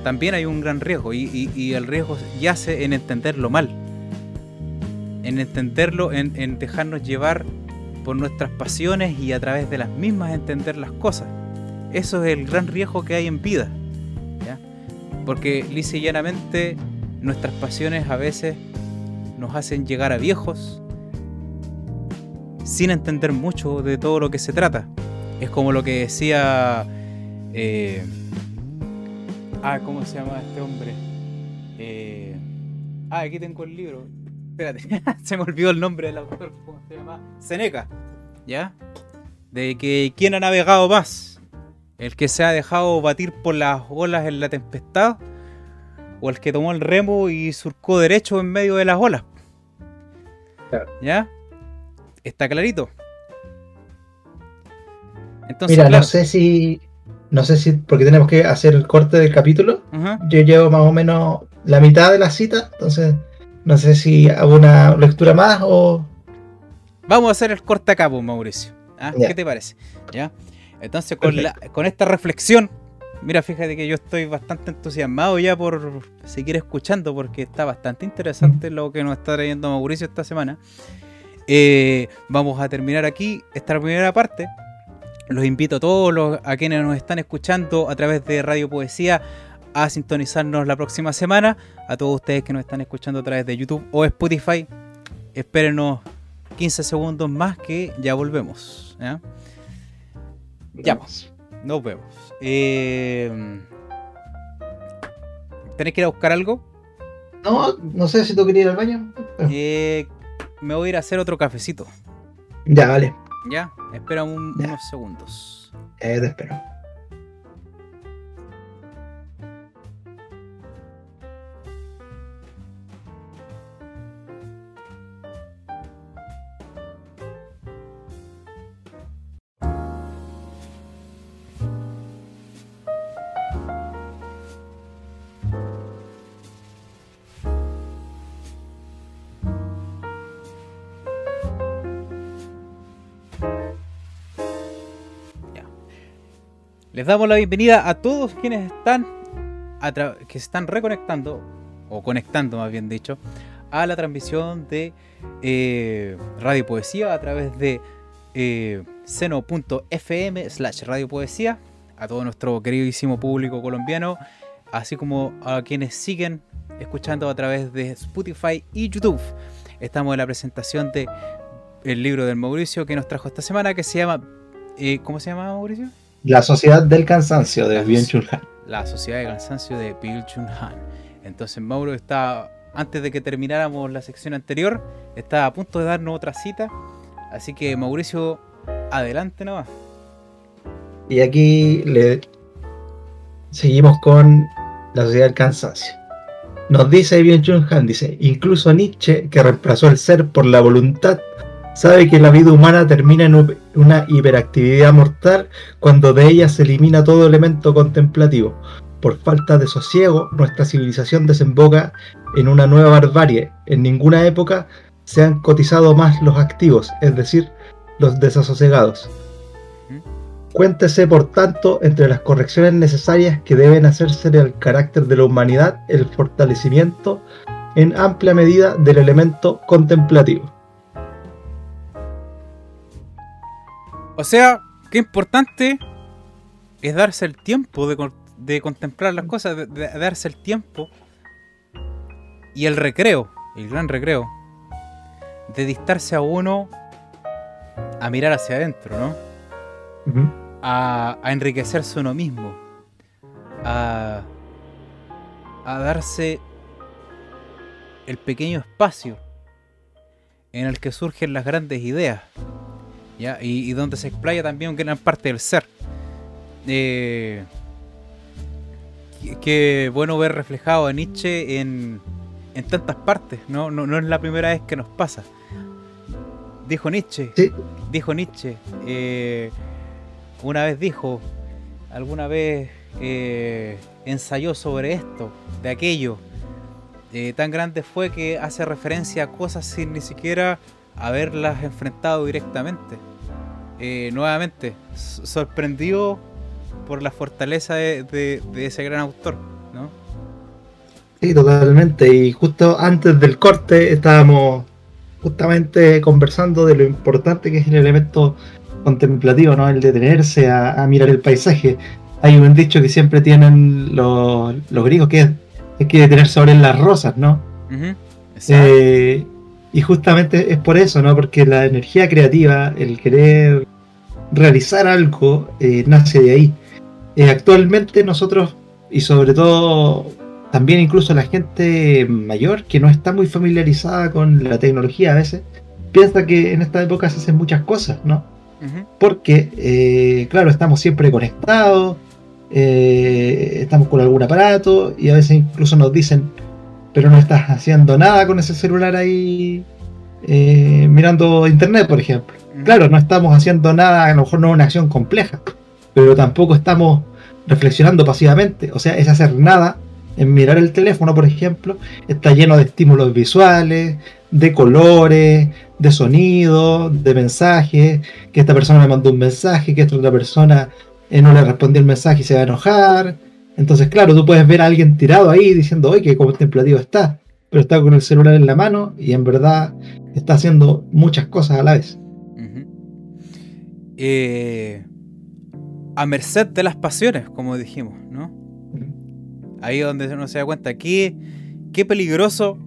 también hay un gran riesgo. Y, el riesgo yace en entenderlo mal. En entenderlo, en, dejarnos llevar por nuestras pasiones y a través de las mismas entender las cosas. Eso es el gran riesgo que hay en vida. Porque lisa y llanamente nuestras pasiones a veces nos hacen llegar a viejos sin entender mucho de todo lo que se trata. Es como lo que decía... Eh, ah, ¿cómo se llama este hombre? Eh, ah, aquí tengo el libro. Espérate, se me olvidó el nombre del autor. ¿Cómo se llama? Seneca. ¿Ya? De que quién ha navegado más. El que se ha dejado batir por las olas en la tempestad. O el que tomó el remo y surcó derecho en medio de las olas. ¿Ya? Está clarito. Entonces, Mira, no sé si. No sé si. Porque tenemos que hacer el corte del capítulo. Yo llevo más o menos la mitad de la cita. Entonces, no sé si hago una lectura más o. Vamos a hacer el corte acá, pues, Mauricio. ¿Ah? ¿Qué te parece? ¿Ya? Entonces, con, con esta reflexión, mira, fíjate que yo estoy bastante entusiasmado ya por seguir escuchando, porque está bastante interesante lo que nos está trayendo Mauricio esta semana. Eh, vamos a terminar aquí esta primera parte. Los invito a todos los, a quienes nos están escuchando a través de Radio Poesía a sintonizarnos la próxima semana. A todos ustedes que nos están escuchando a través de YouTube o Spotify, espérenos 15 segundos más que ya volvemos. ¿ya? Ya, nos vemos. Eh, ¿Tenés que ir a buscar algo? No, no sé si tú querías ir al baño. Eh, me voy a ir a hacer otro cafecito. Ya, vale. Ya, espera unos segundos. Eh, te espero. Les damos la bienvenida a todos quienes están que están reconectando, o conectando más bien dicho, a la transmisión de eh, Radio Poesía a través de eh, seno.fm slash Radio Poesía, a todo nuestro queridísimo público colombiano, así como a quienes siguen escuchando a través de Spotify y YouTube. Estamos en la presentación de libro del Mauricio que nos trajo esta semana, que se llama... Eh, ¿Cómo se llama Mauricio? La Sociedad del Cansancio de Bill Chun Han. La Sociedad del Cansancio de Bill Chun Han. Entonces Mauro está, antes de que termináramos la sección anterior, está a punto de darnos otra cita. Así que Mauricio, adelante nomás. Y aquí le seguimos con la Sociedad del Cansancio. Nos dice Bien Chun Han, dice, incluso Nietzsche, que reemplazó el ser por la voluntad, sabe que la vida humana termina en una hiperactividad mortal cuando de ella se elimina todo elemento contemplativo. Por falta de sosiego, nuestra civilización desemboca en una nueva barbarie. En ninguna época se han cotizado más los activos, es decir, los desasosegados. Cuéntese, por tanto, entre las correcciones necesarias que deben hacerse al carácter de la humanidad el fortalecimiento en amplia medida del elemento contemplativo. O sea, qué importante es darse el tiempo de, contemplar las cosas, de, darse el tiempo y el recreo, el gran recreo, de distarse a uno a mirar hacia adentro, ¿no? a, enriquecerse uno mismo, a, a darse el pequeño espacio en el que surgen las grandes ideas. Y, donde se explaya también gran parte del ser. Eh, qué bueno ver reflejado a Nietzsche en, en tantas partes, ¿no? ¿no? es la primera vez que nos pasa. Dijo Nietzsche, dijo Nietzsche, eh, una vez dijo, alguna vez eh, ensayó sobre esto, de aquello. tan grande fue que hace referencia a cosas sin ni siquiera haberlas enfrentado directamente. Eh, nuevamente, sorprendido por la fortaleza de, ese gran autor, ¿no? Sí, totalmente. Y justo antes del corte estábamos justamente conversando de lo importante que es el elemento contemplativo, ¿no? El detenerse a, mirar el paisaje. Hay un dicho que siempre tienen los, griegos que es, que detenerse sobre las rosas, ¿no? Eh, y justamente es por eso, ¿no? Porque la energía creativa, el querer realizar algo, eh, nace de ahí. Eh, actualmente nosotros, y sobre todo también incluso la gente mayor, que no está muy familiarizada con la tecnología a veces, piensa que en esta época se hacen muchas cosas, ¿no? Porque, eh, claro, estamos siempre conectados, estamos con algún aparato y a veces incluso nos dicen, pero no estás haciendo nada con ese celular ahí eh, mirando internet, por ejemplo. Claro, no estamos haciendo nada, a lo mejor no es una acción compleja, pero tampoco estamos reflexionando pasivamente. O sea, es hacer nada en mirar el teléfono, por ejemplo, está lleno de estímulos visuales, de colores, de sonidos, de mensajes, que esta persona me mandó un mensaje, que esta otra persona eh, no le respondió el mensaje y se va a enojar, entonces, claro, tú puedes ver a alguien tirado ahí diciendo, oye, qué contemplativo está, pero está con el celular en la mano y en verdad está haciendo muchas cosas a la vez. Eh, a merced de las pasiones, como dijimos, ¿no? Ahí donde uno se da cuenta, qué, qué peligroso,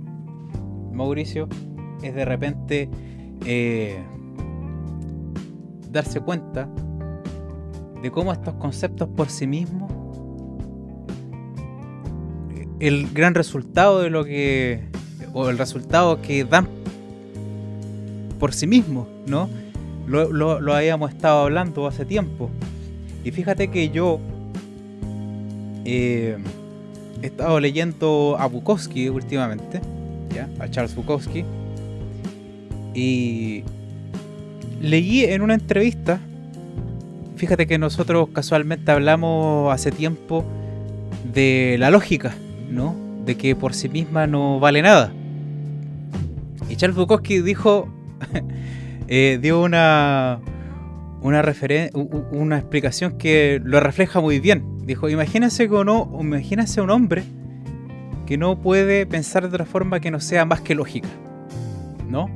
Mauricio, es de repente eh, darse cuenta de cómo estos conceptos por sí mismos el gran resultado de lo que. o el resultado que dan por sí mismos, ¿no? Lo, habíamos estado hablando hace tiempo. Y fíjate que yo eh, he estado leyendo a Bukowski últimamente, ¿ya? a Charles Bukowski, y leí en una entrevista, fíjate que nosotros casualmente hablamos hace tiempo de la lógica, ¿no? De que por sí misma no vale nada. Y Charles Bukowski dijo, eh, dio una, una, una explicación que lo refleja muy bien. Dijo, imagínense, no, imagínense un hombre que no puede pensar de otra forma que no sea más que lógica, ¿no?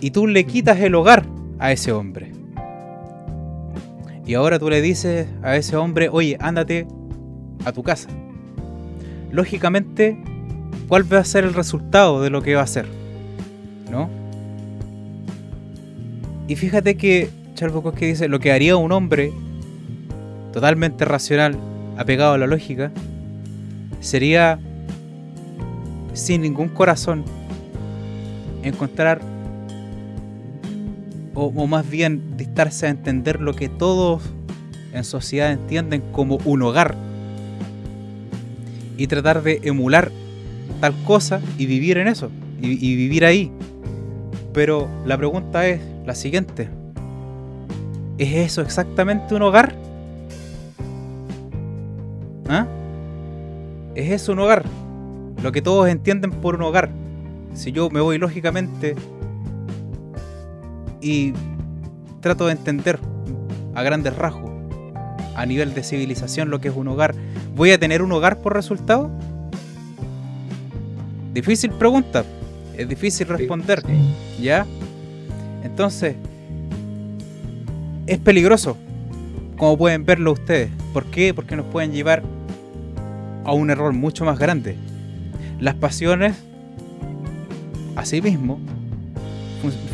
Y tú le quitas el hogar a ese hombre. Y ahora tú le dices a ese hombre, oye, ándate a tu casa. Lógicamente, ¿cuál va a ser el resultado de lo que va a hacer? ¿No? Y fíjate que Charles Bukowski dice, lo que haría un hombre totalmente racional, apegado a la lógica, sería, sin ningún corazón, encontrar, o, o más bien distarse a entender lo que todos en sociedad entienden como un hogar y tratar de emular tal cosa y vivir en eso, y, vivir ahí. Pero la pregunta es la siguiente. ¿Es eso exactamente un hogar? ¿Ah? ¿Es eso un hogar? Lo que todos entienden por un hogar. Si yo me voy lógicamente y trato de entender a grandes rasgos, a nivel de civilización, lo que es un hogar, ¿Voy a tener un hogar por resultado? Difícil pregunta. Es difícil responder. ¿Ya? Entonces, es peligroso. Como pueden verlo ustedes. ¿Por qué? Porque nos pueden llevar a un error mucho más grande. Las pasiones, asimismo,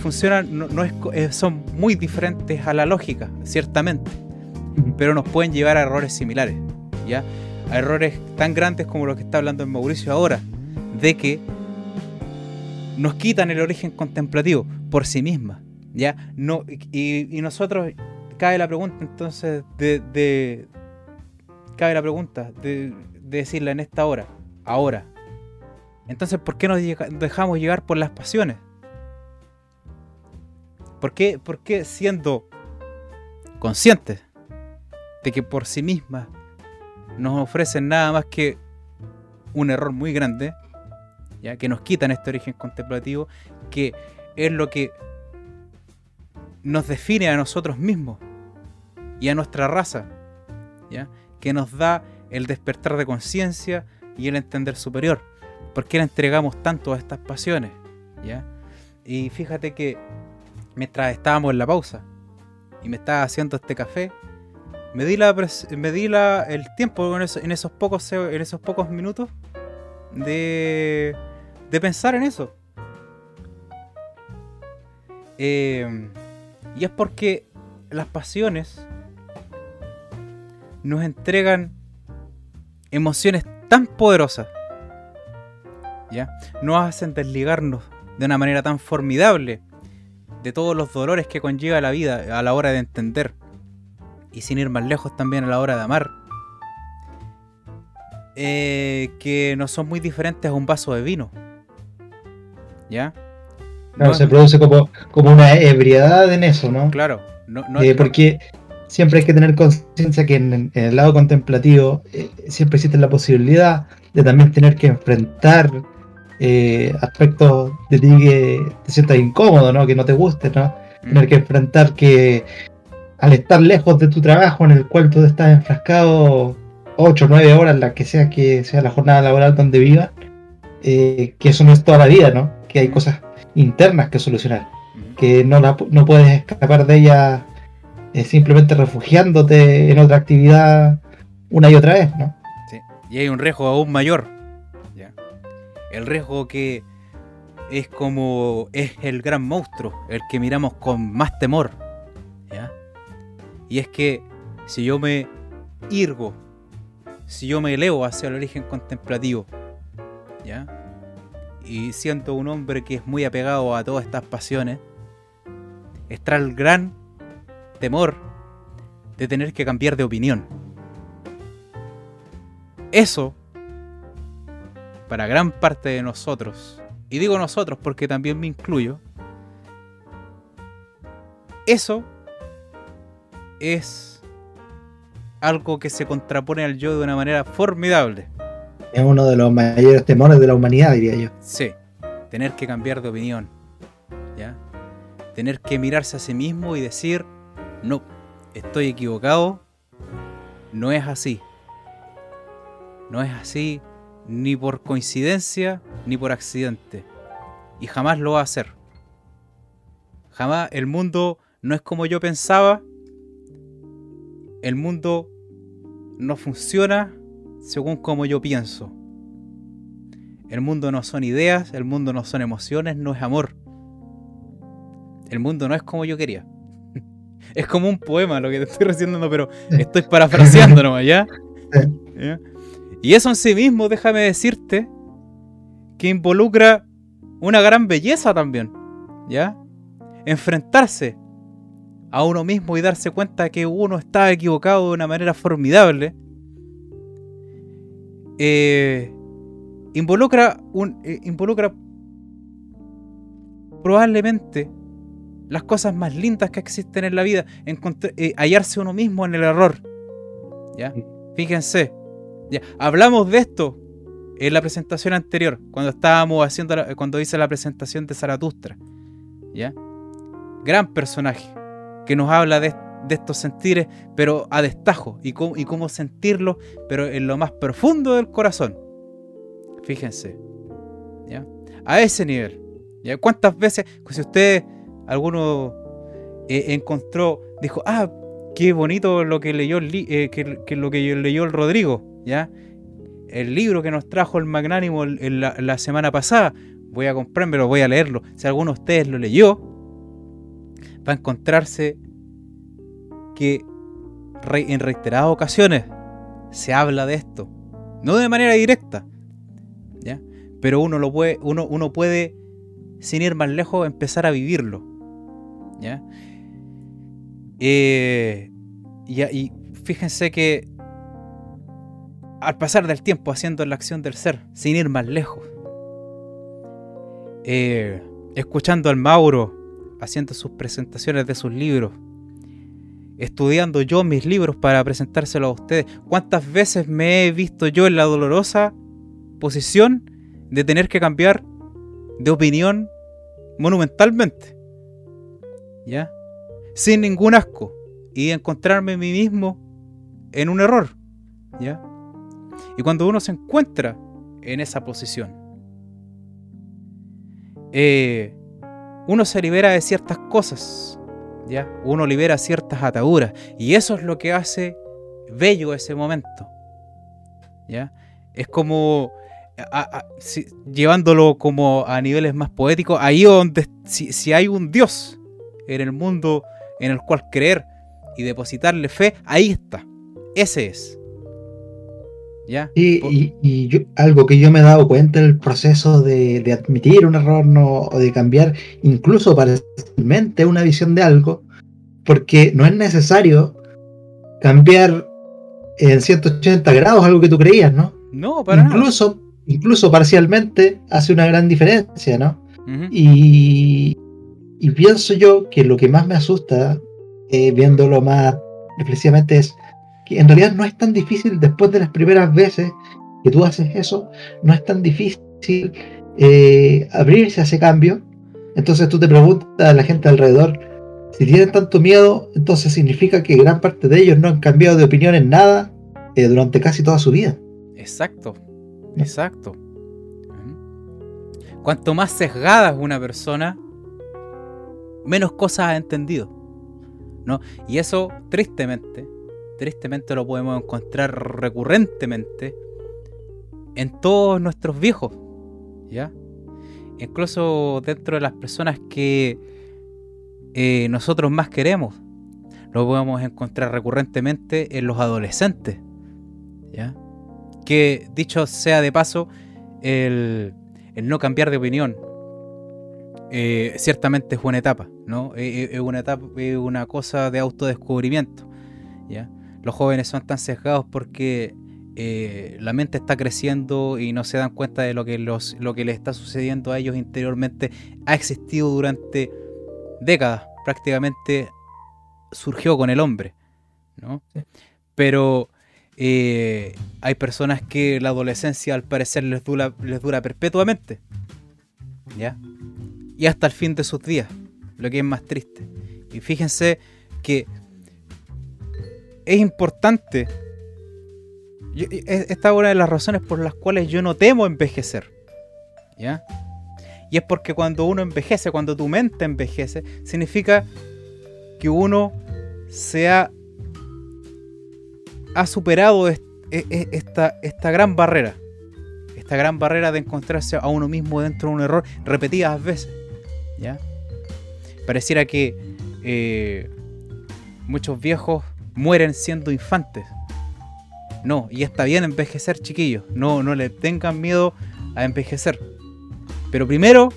funcionan, no, eh, son muy diferentes a la lógica, ciertamente, pero nos pueden llevar a errores similares. ¿ya? errores tan grandes como los que está hablando Mauricio ahora, de que nos quitan el origen contemplativo por sí misma. ¿ya? No, y, nosotros, cabe la pregunta entonces de, cabe la pregunta de, decirla en esta hora, ahora. Entonces, ¿por qué nos dejamos llevar por las pasiones? ¿Por qué, ¿Por qué siendo conscientes de que por sí mismas nos ofrecen nada más que un error muy grande, ya que nos quitan este origen contemplativo, que es lo que nos define a nosotros mismos y a nuestra raza, ¿ya? que nos da el despertar de conciencia y el entender superior. ¿Por qué entregamos tanto a estas pasiones? ¿Ya? Y fíjate que mientras estábamos en la pausa y me estaba haciendo este café, me di, la, me di la, el tiempo en esos, pocos, en esos pocos minutos de, de pensar en eso. Eh, y es porque las pasiones nos entregan emociones tan poderosas. ¿Ya? Nos hacen desligarnos de una manera tan formidable de todos los dolores que conlleva la vida a la hora de entender. Y sin ir más lejos también a la hora de amar. Eh, que no son muy diferentes a un vaso de vino. ¿Ya? No, se produce como, como una ebriedad en eso, ¿no? Claro. No, eh, porque siempre hay que tener conciencia que en, el lado contemplativo eh, siempre existe la posibilidad de también tener que enfrentar eh, aspectos de ti que te sientas incómodo, ¿no? Que no te guste, ¿no? Tener que enfrentar que al estar lejos de tu trabajo en el cual tú estás enfrascado 8 o 9 horas, la que sea que sea la jornada laboral donde vivas, que eso no es toda la vida, ¿no? Que hay cosas internas que solucionar, que no, no puedes escapar de ella eh, simplemente refugiándote en otra actividad una y otra vez, ¿no? Sí. Y hay un riesgo aún mayor. ¿ya? El riesgo que es como es el gran monstruo, el que miramos con más temor. Y es que si yo me irgo, si yo me elevo hacia el origen contemplativo, ¿ya? y siento un hombre que es muy apegado a todas estas pasiones, está el gran temor de tener que cambiar de opinión. Eso, para gran parte de nosotros, y digo nosotros porque también me incluyo, eso es algo que se contrapone al yo de una manera formidable es uno de los mayores temores de la humanidad, diría yo. Sí, tener que cambiar de opinión, ¿ya? Tener que mirarse a sí mismo y decir, no, estoy equivocado, no es así. No es así ni por coincidencia ni por accidente. Y jamás lo va a hacer. Jamás el mundo no es como yo pensaba. El mundo no funciona según como yo pienso. El mundo no son ideas, el mundo no son emociones, no es amor. El mundo no es como yo quería. es como un poema lo que te estoy recibiendo, pero estoy parafraseando nomás, ¿ya? Y eso en sí mismo, déjame decirte, que involucra una gran belleza también, ¿ya? Enfrentarse a uno mismo y darse cuenta que uno está equivocado de una manera formidable eh, involucra, un, eh, involucra probablemente las cosas más lindas que existen en la vida, eh, hallarse uno mismo en el error. ¿Ya? Fíjense. ¿ya? Hablamos de esto en la presentación anterior, cuando estábamos haciendo cuando hice la presentación de Zaratustra. ¿Ya? Gran personaje que nos habla de, de estos sentires, pero a destajo, y cómo, y cómo sentirlo, pero en lo más profundo del corazón. Fíjense, ¿ya? A ese nivel. ¿ya? ¿Cuántas veces, pues, si usted, alguno eh, encontró, dijo, ah, qué bonito lo que leyó, eh, que, lo que leyó el Rodrigo, ¿ya? El libro que nos trajo el magnánimo la, la semana pasada, voy a comprármelo, voy a leerlo. Si alguno de ustedes lo leyó, va a encontrarse que en reiteradas ocasiones se habla de esto. No de manera directa, ¿ya? Pero uno, lo puede, uno, uno puede, sin ir más lejos, empezar a vivirlo. ¿ya? Eh, y, fíjense que al pasar del tiempo haciendo la acción del ser, sin ir más lejos, eh, escuchando al Mauro haciendo sus presentaciones de sus libros, estudiando yo mis libros para presentárselos a ustedes. ¿Cuántas veces me he visto yo en la dolorosa posición de tener que cambiar de opinión monumentalmente? ¿Ya? Sin ningún asco. Y encontrarme a mí mismo en un error. ¿Ya? Y cuando uno se encuentra en esa posición, eh, uno se libera de ciertas cosas, ¿ya? Uno libera ciertas ataduras y eso es lo que hace bello ese momento, ¿ya? Es como llevándolo como a niveles más poéticos, ahí donde si, hay un Dios en el mundo en el cual creer y depositarle fe, ahí está. Ese es. ¿Ya? Y, algo que yo me he dado cuenta en el proceso de, admitir un error no, o de cambiar incluso parcialmente una visión de algo, porque no es necesario cambiar en 180 grados algo que tú creías, ¿no? No, para incluso, incluso parcialmente hace una gran diferencia, ¿no? y, pienso yo que lo que más me asusta, eh, viéndolo más reflexivamente, es en realidad no es tan difícil después de las primeras veces que tú haces eso, no es tan difícil eh, abrirse a ese cambio. Entonces tú te preguntas a la gente alrededor, si tienen tanto miedo, entonces significa que gran parte de ellos no han cambiado de opinión en nada eh, durante casi toda su vida. Exacto, exacto. Cuanto más sesgada es una persona, menos cosas ha entendido. ¿no? Y eso, tristemente, tristemente lo podemos encontrar recurrentemente en todos nuestros viejos. ¿Ya? Incluso dentro de las personas que eh, nosotros más queremos. Lo podemos encontrar recurrentemente en los adolescentes. ¿Ya? Que dicho sea de paso, el, no cambiar de opinión eh, ciertamente es una etapa, ¿no? Eh, eh, es, una etapa, es una cosa de autodescubrimiento, ¿ya? Los jóvenes son tan sesgados porque la mente está creciendo y no se dan cuenta de lo que, los, lo que les está sucediendo a ellos interiormente ha existido durante décadas, prácticamente surgió con el hombre, ¿no? Pero eh, hay personas que la adolescencia al parecer les dura, les dura perpetuamente. ¿Ya? Y hasta el fin de sus días, lo que es más triste. Y fíjense que es importante. esta es una de las razones por las cuales yo no temo envejecer. ¿Ya? Y es porque cuando uno envejece, cuando tu mente envejece, significa que uno se ha ha superado e, e, esta, esta gran barrera. Esta gran barrera de encontrarse a uno mismo dentro de un error repetidas veces. ¿Ya? Pareciera que eh, muchos viejos mueren siendo infantes. No, y está bien envejecer, chiquillos. No, no le tengan miedo a envejecer. Pero primero,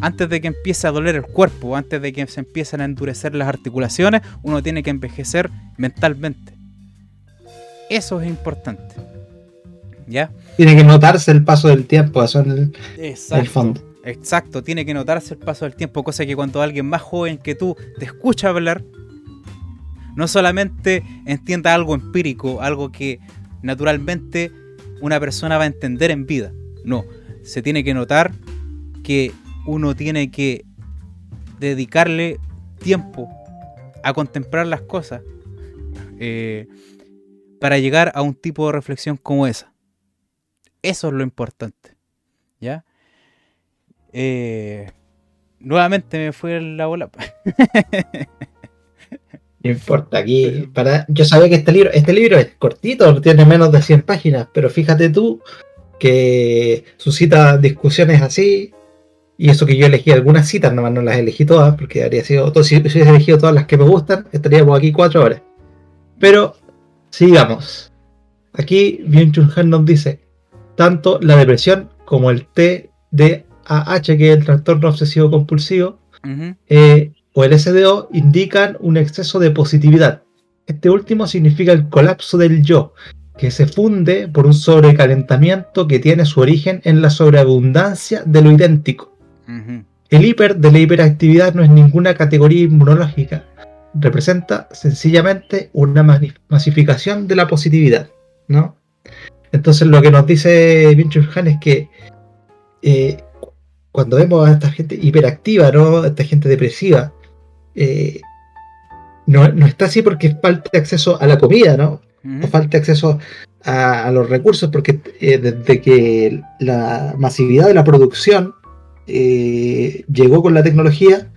antes de que empiece a doler el cuerpo, antes de que se empiecen a endurecer las articulaciones, uno tiene que envejecer mentalmente. Eso es importante. ¿Ya? Tiene que notarse el paso del tiempo, eso en el, fondo. Exacto, tiene que notarse el paso del tiempo, cosa que cuando alguien más joven que tú te escucha hablar, no solamente entienda algo empírico, algo que naturalmente una persona va a entender en vida. No, se tiene que notar que uno tiene que dedicarle tiempo a contemplar las cosas. Eh, para llegar a un tipo de reflexión como esa. Eso es lo importante. ¿Ya? Eh, nuevamente me fue la bola. No importa, aquí para yo sabía que este libro, este libro es cortito, tiene menos de 100 páginas, pero fíjate tú que suscita discusiones así, y eso que yo elegí algunas citas, nada más no las elegí todas, porque habría sido, si hubiese elegido todas las que me gustan, estaríamos aquí cuatro horas. Pero Sigamos. Aquí Bien Chun Han nos dice, tanto la depresión como el TDAH, que es el trastorno obsesivo compulsivo, eh, o el SDO, indican un exceso de positividad. Este último significa el colapso del yo, que se funde por un sobrecalentamiento que tiene su origen en la sobreabundancia de lo idéntico. El hiper de la hiperactividad no es ninguna categoría inmunológica, representa sencillamente una masificación de la positividad, ¿no? Entonces lo que nos dice Vinci Han es que eh, cuando vemos a esta gente hiperactiva, ¿no? Esta gente depresiva, eh, no, está así porque falta acceso a la comida, ¿no? O falta acceso a, los recursos, porque eh, desde que la masividad de la producción eh, llegó con la tecnología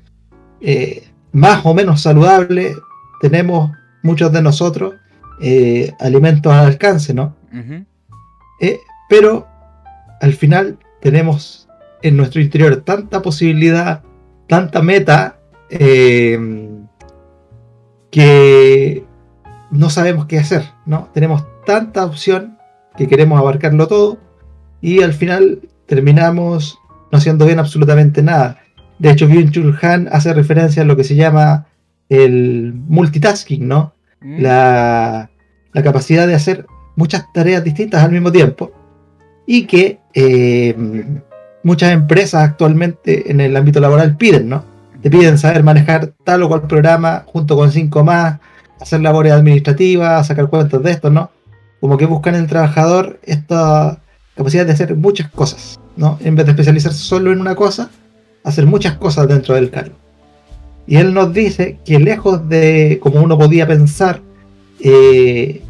más o menos saludable. Tenemos muchos de nosotros alimentos al alcance, ¿no? pero al final tenemos en nuestro interior tanta posibilidad, tanta meta, que no sabemos qué hacer, ¿no? Tenemos tanta opción que queremos abarcarlo todo y al final terminamos no haciendo bien absolutamente nada. De hecho, Byung-Chul Han hace referencia a lo que se llama el multitasking, ¿no? Mm. La, capacidad de hacer muchas tareas distintas al mismo tiempo y que eh, muchas empresas actualmente en el ámbito laboral piden, ¿no? Te piden saber manejar tal o cual programa junto con cinco más, hacer labores administrativas, sacar cuentas de esto, ¿no? Como que buscan en el trabajador esta capacidad de hacer muchas cosas, ¿no? En vez de especializarse solo en una cosa, hacer muchas cosas dentro del cargo. Y él nos dice que lejos de, como uno podía pensar, eh,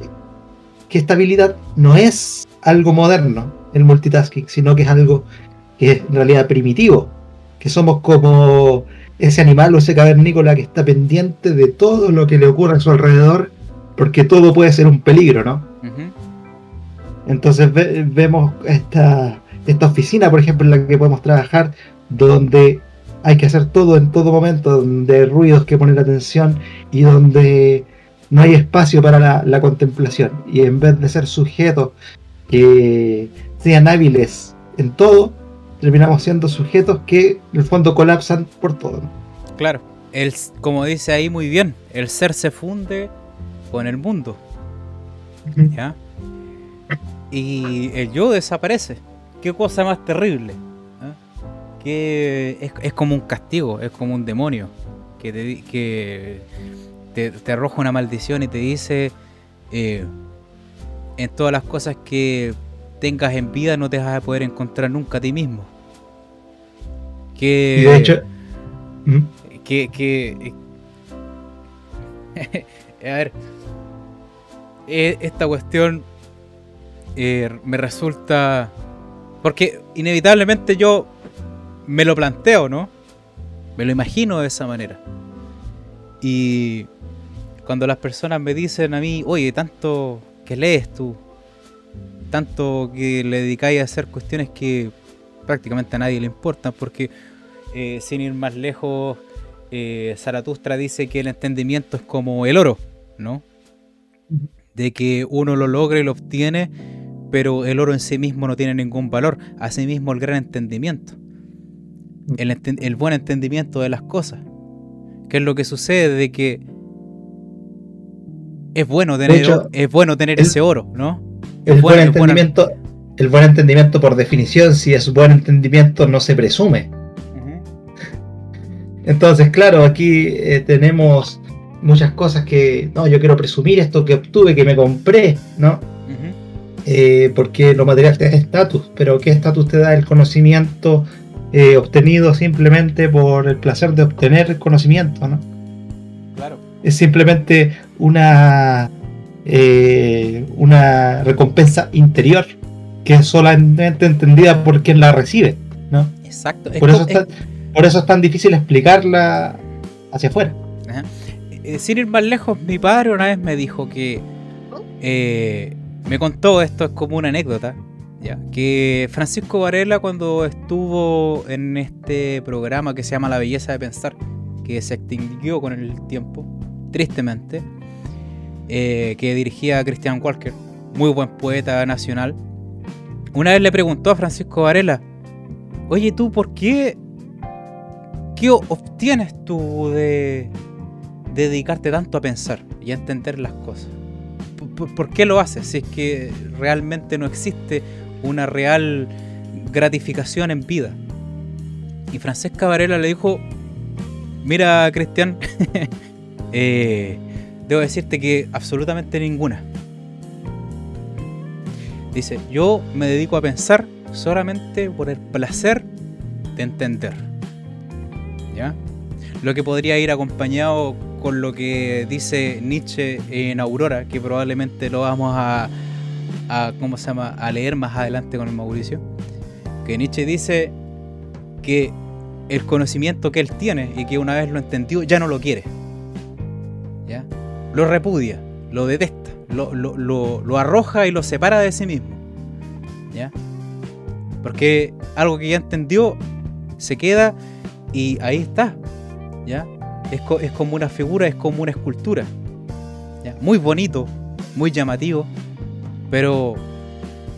que esta habilidad no es algo moderno, el multitasking, sino que es algo que es en realidad primitivo, que somos como ese animal o ese cavernícola que está pendiente de todo lo que le ocurre a su alrededor, porque todo puede ser un peligro, ¿no? Entonces vemos esta, esta oficina, por ejemplo, en la que podemos trabajar, donde hay que hacer todo en todo momento, donde hay ruidos que poner atención y donde no hay espacio para la, la contemplación. Y en vez de ser sujetos que sean hábiles en todo, terminamos siendo sujetos que en el fondo colapsan por todo. Claro, el, como dice ahí muy bien, el ser se funde con el mundo. ¿Ya? Y el yo desaparece. Qué cosa más terrible. ¿eh? Que es, como un castigo, es como un demonio que te, que te, arroja una maldición y te dice eh, en todas las cosas que tengas en vida no te vas a poder encontrar nunca a ti mismo. Que, y de hecho, ¿Mm? que, a ver, e, esta cuestión eh, me resulta, porque inevitablemente yo me lo planteo, ¿no? Me lo imagino de esa manera. Y cuando las personas me dicen a mí, oye, tanto que lees tú, tanto que le dedicáis a hacer cuestiones que prácticamente a nadie le importan, porque eh, sin ir más lejos, eh, Zaratustra dice que el entendimiento es como el oro, ¿no? De que uno lo logra y lo obtiene, pero el oro en sí mismo no tiene ningún valor. Asimismo, el gran entendimiento. El, buen entendimiento de las cosas. ¿Qué es lo que sucede? De que es bueno tener, es bueno tener ese oro, ¿no? El buen entendimiento, el buen entendimiento por definición, si es buen entendimiento, no se presume. Entonces, claro, aquí eh, tenemos muchas cosas que, no, yo quiero presumir esto que obtuve, que me compré, ¿no? Eh, porque lo material te da estatus, pero ¿qué estatus te da el conocimiento eh, obtenido simplemente por el placer de obtener conocimiento, ¿no? Claro. Es simplemente una, una recompensa interior que es solamente entendida por quien la recibe, ¿no? Exacto. Por eso está, por eso es tan difícil explicarla hacia afuera. Eh, sin ir más lejos, mi padre una vez me dijo que eh, me contó esto es como una anécdota. Ya, que Francisco Varela cuando estuvo en este programa que se llama La Belleza de Pensar, que se extinguió con el tiempo, tristemente, eh, que dirigía a Christian Walker, muy buen poeta nacional, una vez le preguntó a Francisco Varela, oye tú, ¿por qué ¿Qué obtienes tú de, dedicarte tanto a pensar y a entender las cosas? ¿Por, qué lo haces? Si es que realmente no existe una real gratificación en vida. Y Francesca Varela le dijo, mira Cristian, eh, debo decirte que absolutamente ninguna. Dice, yo me dedico a pensar solamente por el placer de entender. Lo que podría ir acompañado con lo que dice Nietzsche en Aurora, que probablemente lo vamos a, ¿cómo se llama? a leer más adelante con el Mauricio. Que Nietzsche dice que el conocimiento que él tiene y que una vez lo entendió ya no lo quiere. ¿Ya? Lo repudia, lo detesta, lo, lo arroja y lo separa de sí mismo. ¿Ya? Porque algo que ya entendió se queda y ahí está. ¿Ya? Es, es como una figura, es como una escultura. Muy bonito, muy llamativo, pero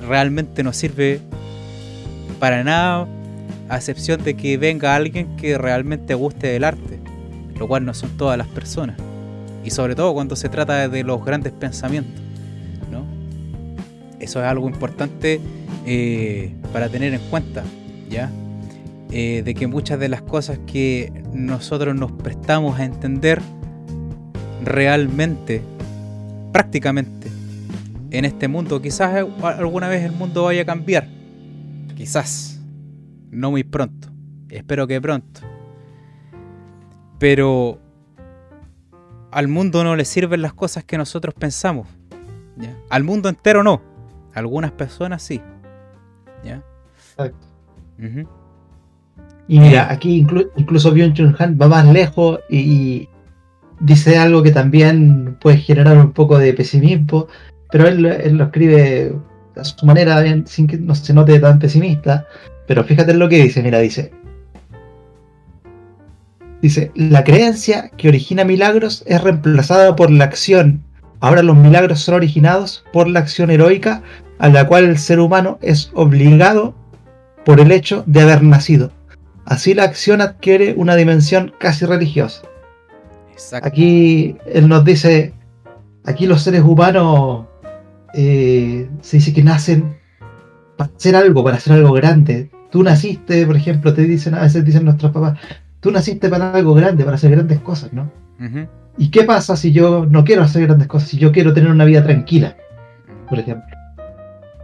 realmente no sirve para nada, a excepción de que venga alguien que realmente guste del arte, lo cual no son todas las personas. Y sobre todo cuando se trata de los grandes pensamientos. ¿no? Eso es algo importante eh, para tener en cuenta, ¿ya? Eh, de que muchas de las cosas que nosotros nos prestamos a entender realmente, prácticamente, en este mundo, quizás alguna vez el mundo vaya a cambiar, quizás, no muy pronto, espero que pronto, pero al mundo no le sirven las cosas que nosotros pensamos, al mundo entero no, algunas personas sí. Exacto. Y mira, aquí incluso Byung Chun Han va más lejos y, dice algo que también puede generar un poco de pesimismo, pero él, lo escribe a su manera, sin que no se note tan pesimista. Pero fíjate en lo que dice, mira, dice. Dice, la creencia que origina milagros es reemplazada por la acción. Ahora los milagros son originados por la acción heroica a la cual el ser humano es obligado por el hecho de haber nacido. Así la acción adquiere una dimensión casi religiosa. Aquí él nos dice, aquí los seres humanos eh, se dice que nacen para hacer algo, para hacer algo grande. Tú naciste, por ejemplo, te dicen, a veces dicen nuestros papás, tú naciste para algo grande, para hacer grandes cosas, ¿no? ¿Y qué pasa si yo no quiero hacer grandes cosas, si yo quiero tener una vida tranquila, por ejemplo?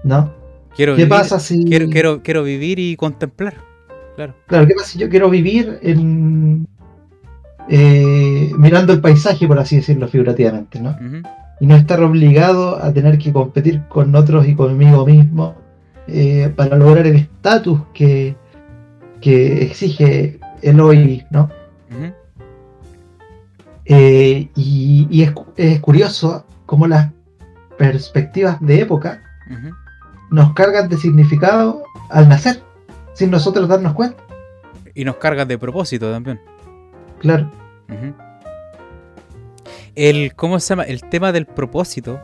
¿No? Quiero ¿Qué pasa si... Quiero, quiero, quiero vivir y contemplar. Claro. Claro, ¿qué pasa si yo quiero vivir en, eh, mirando el paisaje, por así decirlo, figurativamente, ¿no? Y no estar obligado a tener que competir con otros y conmigo mismo eh, para lograr el estatus que, que exige el hoy, ¿no? Eh, y, es, curioso cómo las perspectivas de época nos cargan de significado al nacer, sin nosotros darnos cuenta. Y nos cargan de propósito también. Claro. El, ¿cómo se llama? El tema del propósito.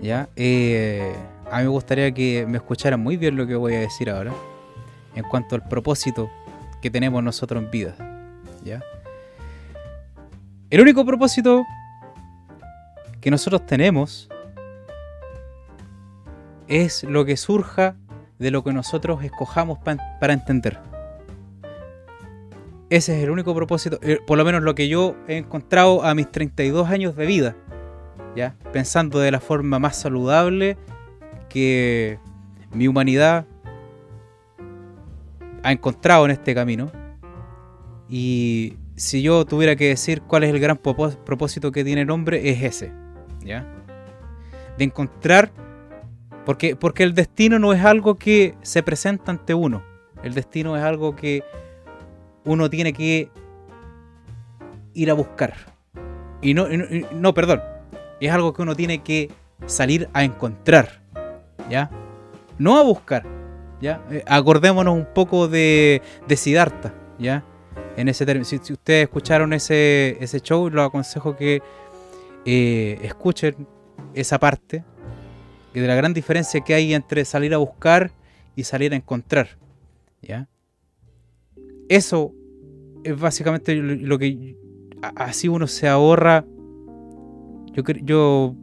¿Ya? Eh, a mí me gustaría que me escucharan muy bien lo que voy a decir ahora. En cuanto al propósito que tenemos nosotros en vida. ¿Ya? El único propósito que nosotros tenemos es lo que surja de lo que nosotros escojamos para entender. Ese es el único propósito, eh, por lo menos lo que yo he encontrado a mis 32 años de vida, ¿ya? Pensando de la forma más saludable que mi humanidad ha encontrado en este camino. Y si yo tuviera que decir cuál es el gran propósito que tiene el hombre, es ese, ¿ya? De encontrar porque, porque el destino no es algo que se presenta ante uno. El destino es algo que uno tiene que ir a buscar. Y no, no, perdón. Es algo que uno tiene que salir a encontrar. ¿Ya? No a buscar. ¿Ya? Eh, acordémonos un poco de, de Siddhartha. ¿Ya? En ese si, si, ustedes escucharon ese, ese show, lo aconsejo que eh, escuchen esa parte y de la gran diferencia que hay entre salir a buscar y salir a encontrar. ¿Ya? Eso es básicamente lo que así uno se ahorra. Yo, yo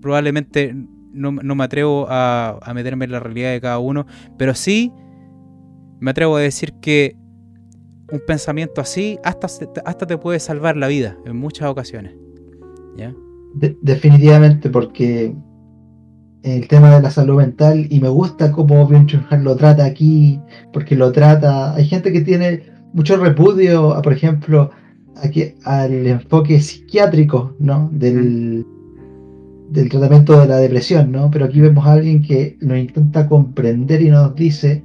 probablemente no, me atrevo a, meterme en la realidad de cada uno, pero sí me atrevo a decir que un pensamiento así hasta, hasta te puede salvar la vida en muchas ocasiones. ¿Ya? definitivamente, porque el tema de la salud mental y me gusta cómo Byung Chun Han lo trata aquí, porque lo trata. Hay gente que tiene mucho repudio, por ejemplo, aquí, al enfoque psiquiátrico ¿no? del, del tratamiento de la depresión, ¿no? pero aquí vemos a alguien que nos intenta comprender y nos dice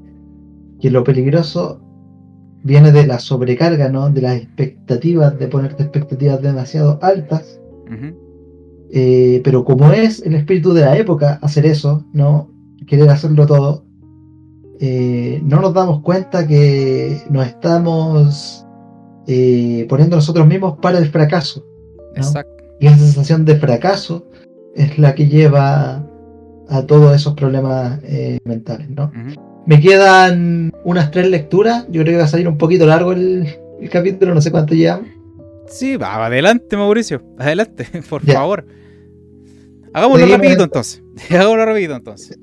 que lo peligroso viene de la sobrecarga, ¿no? De las expectativas, de ponerte expectativas demasiado altas. Eh, pero como es el espíritu de la época hacer eso, ¿no? Querer hacerlo todo, eh, no nos damos cuenta que nos estamos eh, poniendo nosotros mismos para el fracaso. Y esa sensación de fracaso es la que lleva a todos esos problemas mentales, ¿no? Me quedan unas tres lecturas. Yo creo que va a salir un poquito largo el, capítulo, no sé cuánto llevamos. Sí, va, adelante, Mauricio. Adelante, por favor. Hagámoslo rapidito entonces. Hagámoslo rapidito entonces.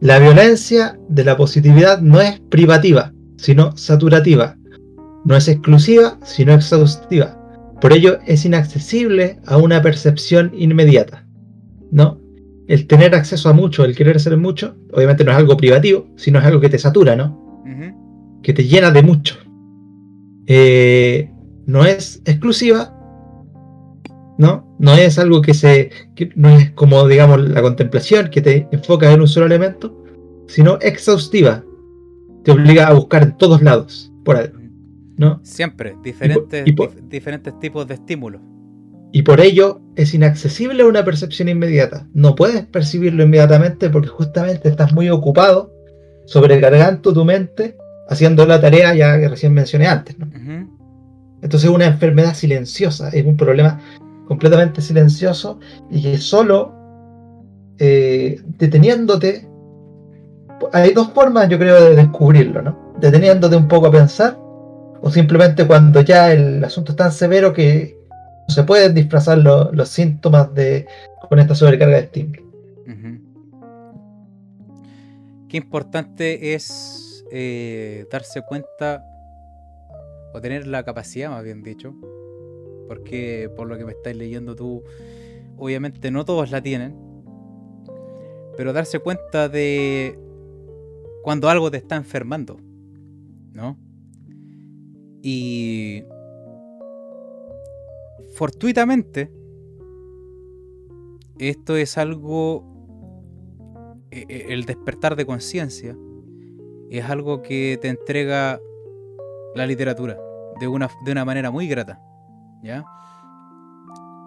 La violencia de la positividad no es privativa, sino saturativa. No es exclusiva, sino exhaustiva. Por ello es inaccesible a una percepción inmediata. ¿No? el tener acceso a mucho, el querer ser mucho, obviamente no es algo privativo, sino es algo que te satura, ¿no? Que te llena de mucho. Eh, no es exclusiva, ¿no? No es algo que se. no es como, digamos, la contemplación, que te enfoca en un solo elemento, sino exhaustiva. Te obliga a buscar en todos lados, por ¿no? Siempre, diferentes, diferentes tipos de estímulos y por ello es inaccesible a una percepción inmediata. No puedes percibirlo inmediatamente porque justamente estás muy ocupado sobrecargando tu mente haciendo la tarea ya que recién mencioné antes. Entonces es una enfermedad silenciosa, es un problema completamente silencioso y que solo eh, deteniéndote, hay dos formas yo creo de descubrirlo, ¿no? Deteniéndote un poco a pensar o simplemente cuando ya el asunto es tan severo que, se pueden disfrazar los síntomas de con esta sobrecarga de estímulo. Qué importante es eh, darse cuenta o tener la capacidad, más bien dicho, porque por lo que me estáis leyendo tú, obviamente no todos la tienen, pero darse cuenta de cuando algo te está enfermando, ¿no? Y fortuitamente, esto es algo, e, e, el despertar de conciencia, es algo que te entrega la literatura de una, de una manera muy grata. ¿Ya?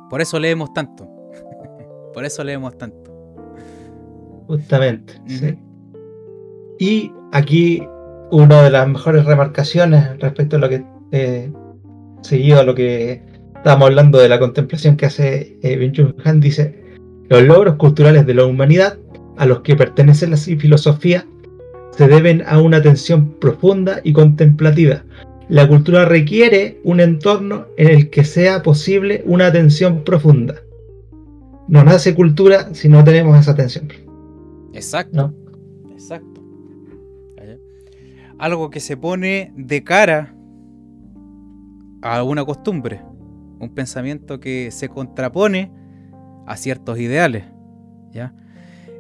Por eso leemos tanto. Por eso leemos tanto. Justamente. Y aquí una de las mejores remarcaciones respecto a lo que eh, seguido a lo que Estábamos hablando de la contemplación que hace eh, Han, dice, los logros culturales de la humanidad a los que pertenece la filosofía se deben a una atención profunda y contemplativa. La cultura requiere un entorno en el que sea posible una atención profunda. No nace cultura si no tenemos esa atención. Exacto. Exacto. Algo que se pone de cara a una costumbre un pensamiento que se contrapone a ciertos ideales. ¿ya?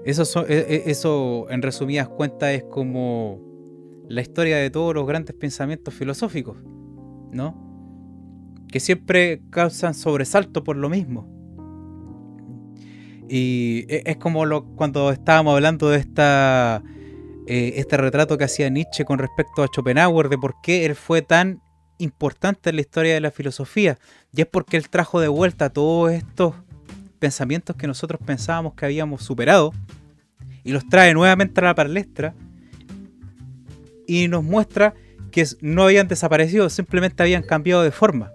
Eso, e, e, eso, en resumidas cuentas, es como la historia de todos los grandes pensamientos filosóficos, ¿no? Que siempre causan sobresalto por lo mismo. Y e, es como cuando estábamos hablando de esta, eh, este retrato que hacía Nietzsche con respecto a Schopenhauer, de por qué él fue tan importante en la historia de la filosofía. Y es porque él trajo de vuelta todos estos pensamientos que nosotros pensábamos que habíamos superado y los trae nuevamente a la palestra y nos muestra que no habían desaparecido, simplemente habían cambiado de forma.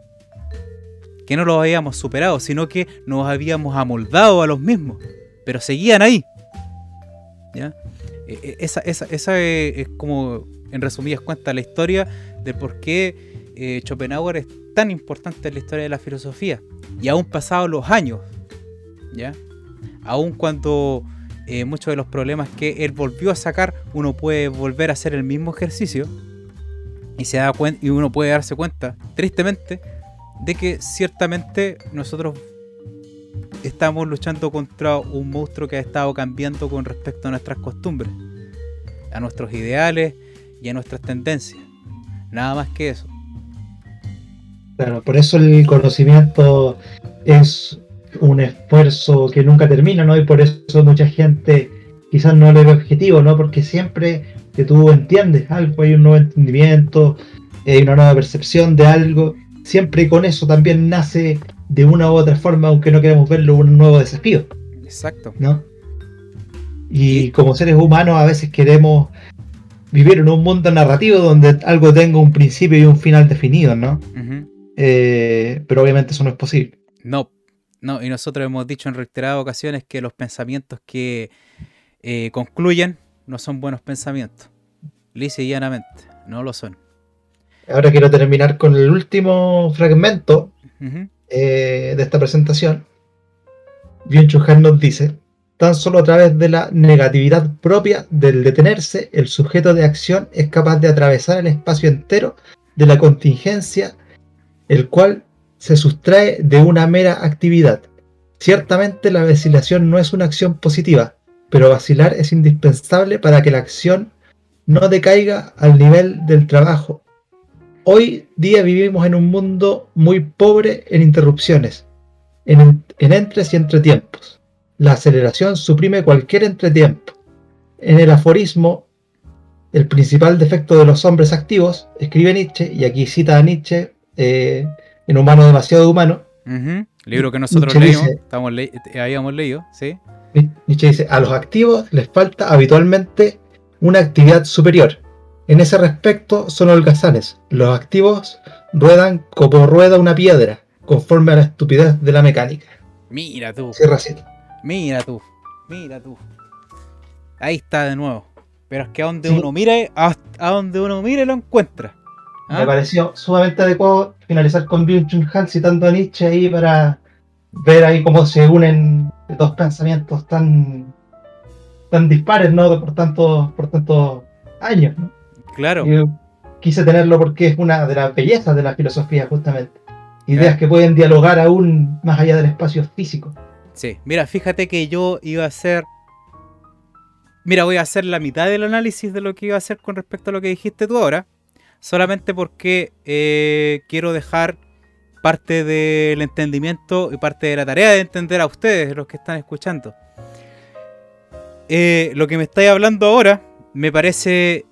Que no los habíamos superado, sino que nos habíamos amoldado a los mismos, pero seguían ahí. ¿Ya? E, e, esa, esa, esa es como, en resumidas cuentas, la historia de por qué eh, Schopenhauer es tan importante en la historia de la filosofía. Y aún pasados los años, ¿ya? Aún cuando eh, muchos de los problemas que él volvió a sacar, uno puede volver a hacer el mismo ejercicio y, se da y uno puede darse cuenta, tristemente, de que ciertamente nosotros estamos luchando contra un monstruo que ha estado cambiando con respecto a nuestras costumbres, a nuestros ideales y a nuestras tendencias. Nada más que eso. Claro, por eso el conocimiento es un esfuerzo que nunca termina, ¿no? Y por eso mucha gente quizás no le ve objetivo, ¿no? Porque siempre que tú entiendes algo, hay un nuevo entendimiento, hay una nueva percepción de algo, siempre con eso también nace de una u otra forma, aunque no queremos verlo, un nuevo desafío. Exacto. ¿No? Y como seres humanos a veces queremos vivir en un mundo narrativo donde algo tenga un principio y un final definido, ¿no? Eh, pero obviamente eso no es posible. No, no, y nosotros hemos dicho en reiteradas ocasiones que los pensamientos que eh, concluyen no son buenos pensamientos. Lisa y llanamente, no lo son. Ahora quiero terminar con el último fragmento eh, de esta presentación. Bien Han nos dice, tan solo a través de la negatividad propia del detenerse, el sujeto de acción es capaz de atravesar el espacio entero de la contingencia, el cual se sustrae de una mera actividad. Ciertamente la vacilación no es una acción positiva, pero vacilar es indispensable para que la acción no decaiga al nivel del trabajo. Hoy día vivimos en un mundo muy pobre en interrupciones, en, entres y entretiempos. La aceleración suprime cualquier entretiempo. En el aforismo, el principal defecto de los hombres activos, escribe Nietzsche, y aquí cita a Nietzsche eh, en Humano demasiado humano. Libro que nosotros leímos, estamos habíamos leído, ¿sí? Nietzsche dice, a los activos les falta habitualmente una actividad superior. En ese respecto son holgazanes. Los activos ruedan como rueda una piedra, conforme a la estupidez de la mecánica. Mira tú. Cierra Mira tú. Mira tú. Ahí está de nuevo. Pero es que a donde uno mire, a, donde uno mire lo encuentra. ¿Ah? Me pareció sumamente adecuado finalizar con Byung-Chun Han citando a Nietzsche ahí para ver ahí cómo se unen dos pensamientos tan tan dispares, ¿no? Por tantos por tantos años, ¿no? Claro. quise tenerlo porque es una de las bellezas de la filosofía, justamente. Ideas que pueden dialogar aún más allá del espacio físico. Sí, mira, fíjate que yo iba a hacer. Mira, voy a hacer la mitad del análisis de lo que iba a hacer con respecto a lo que dijiste tú ahora. Solamente porque eh, quiero dejar parte del entendimiento y parte de la tarea de entender a ustedes, los que están escuchando. Eh, lo que me estáis hablando ahora me parece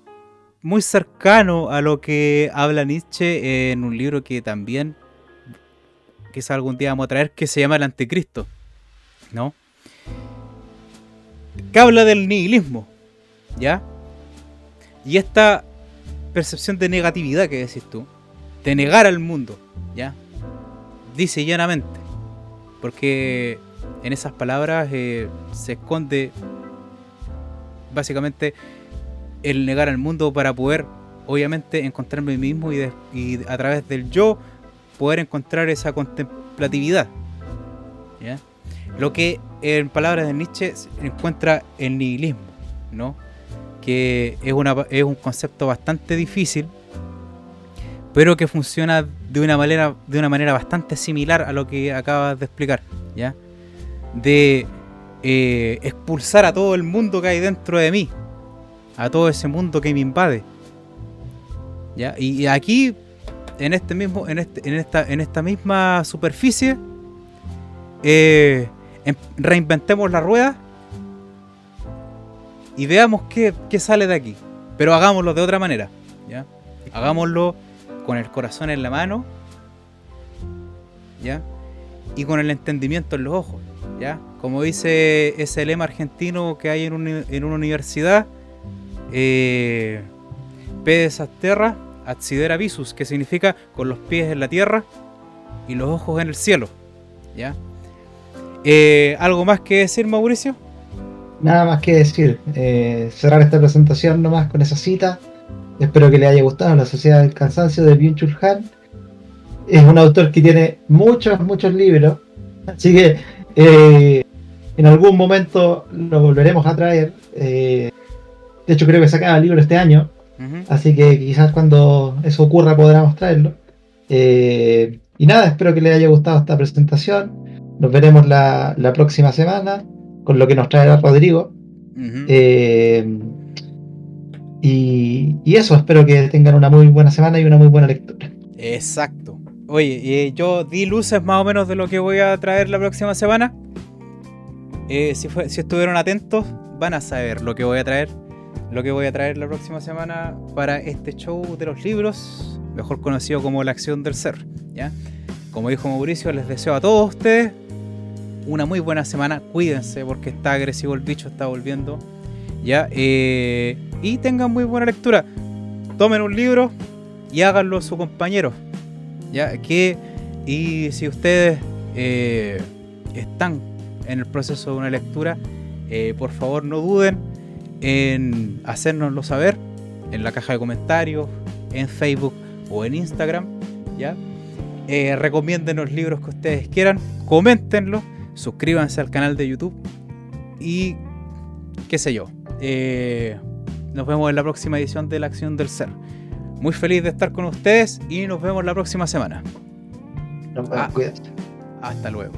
muy cercano a lo que habla Nietzsche en un libro que también quizá algún día vamos a traer, que se llama El Anticristo, ¿no? Que habla del nihilismo, ¿ya? Y esta percepción de negatividad que decís tú, de negar al mundo, ¿ya? dice llanamente, porque en esas palabras eh, se esconde básicamente el negar al mundo para poder, obviamente, encontrarme a mí mismo y, a través del yo poder encontrar esa contemplatividad. Lo que en palabras de Nietzsche encuentra el nihilismo, ¿no? Que es, una, es un concepto bastante difícil pero que funciona de una manera, de una manera bastante similar a lo que acabas de explicar, ¿ya? De eh, expulsar a todo el mundo que hay dentro de mí, a todo ese mundo que me invade. ¿Ya? Y aquí, en este mismo, en, este, en, esta, en esta misma superficie, eh, em, reinventemos la rueda y veamos qué, qué, sale de aquí. Pero hagámoslo de otra manera. ¿ya? Hagámoslo con el corazón en la mano, ¿ya? Y con el entendimiento en los ojos, ¿ya? Como dice ese lema argentino que hay en, una universidad, eh, pedes terra, visus, que significa con los pies en la tierra y los ojos en el cielo, ¿ya? Eh, ¿Algo más que decir, Mauricio? Nada más que decir. Eh, cerrar esta presentación nomás con esa cita. Espero que le haya gustado La Sociedad del Cansancio de Byung-Chul Han. Es un autor que tiene muchos, muchos libros. Así que eh, en algún momento lo volveremos a traer. Eh, de hecho, creo que sacaba el libro este año. Así que quizás cuando eso ocurra podamos traerlo. Y nada, espero que le haya gustado esta presentación. Nos veremos la, próxima semana con lo que nos traerá Rodrigo. Y, eso, espero que tengan una muy buena semana y una muy buena lectura. Exacto. Oye, eh, yo di luces más o menos de lo que voy a traer la próxima semana. Eh, si, si estuvieron atentos, van a saber lo que voy a traer. Lo que voy a traer la próxima semana para este show de los libros. mejor conocido como la acción del ser. ¿ya? Como dijo Mauricio, les deseo a todos ustedes una muy buena semana. Cuídense porque está agresivo el bicho, está volviendo. ¿ya? Eh, y tengan muy buena lectura. Tomen un libro y háganlo a su compañero. ¿ya? Que, y si ustedes eh, están en el proceso de una lectura, eh, por favor no duden en hacérnoslo saber en la caja de comentarios, en Facebook o en Instagram. ¿ya? Recomienden los libros que ustedes quieran, coméntenlo, suscríbanse al canal de YouTube y qué sé yo. Eh, nos vemos en la próxima edición de La Acción del Ser. Muy feliz de estar con ustedes y nos vemos la próxima semana. Ah, hasta luego.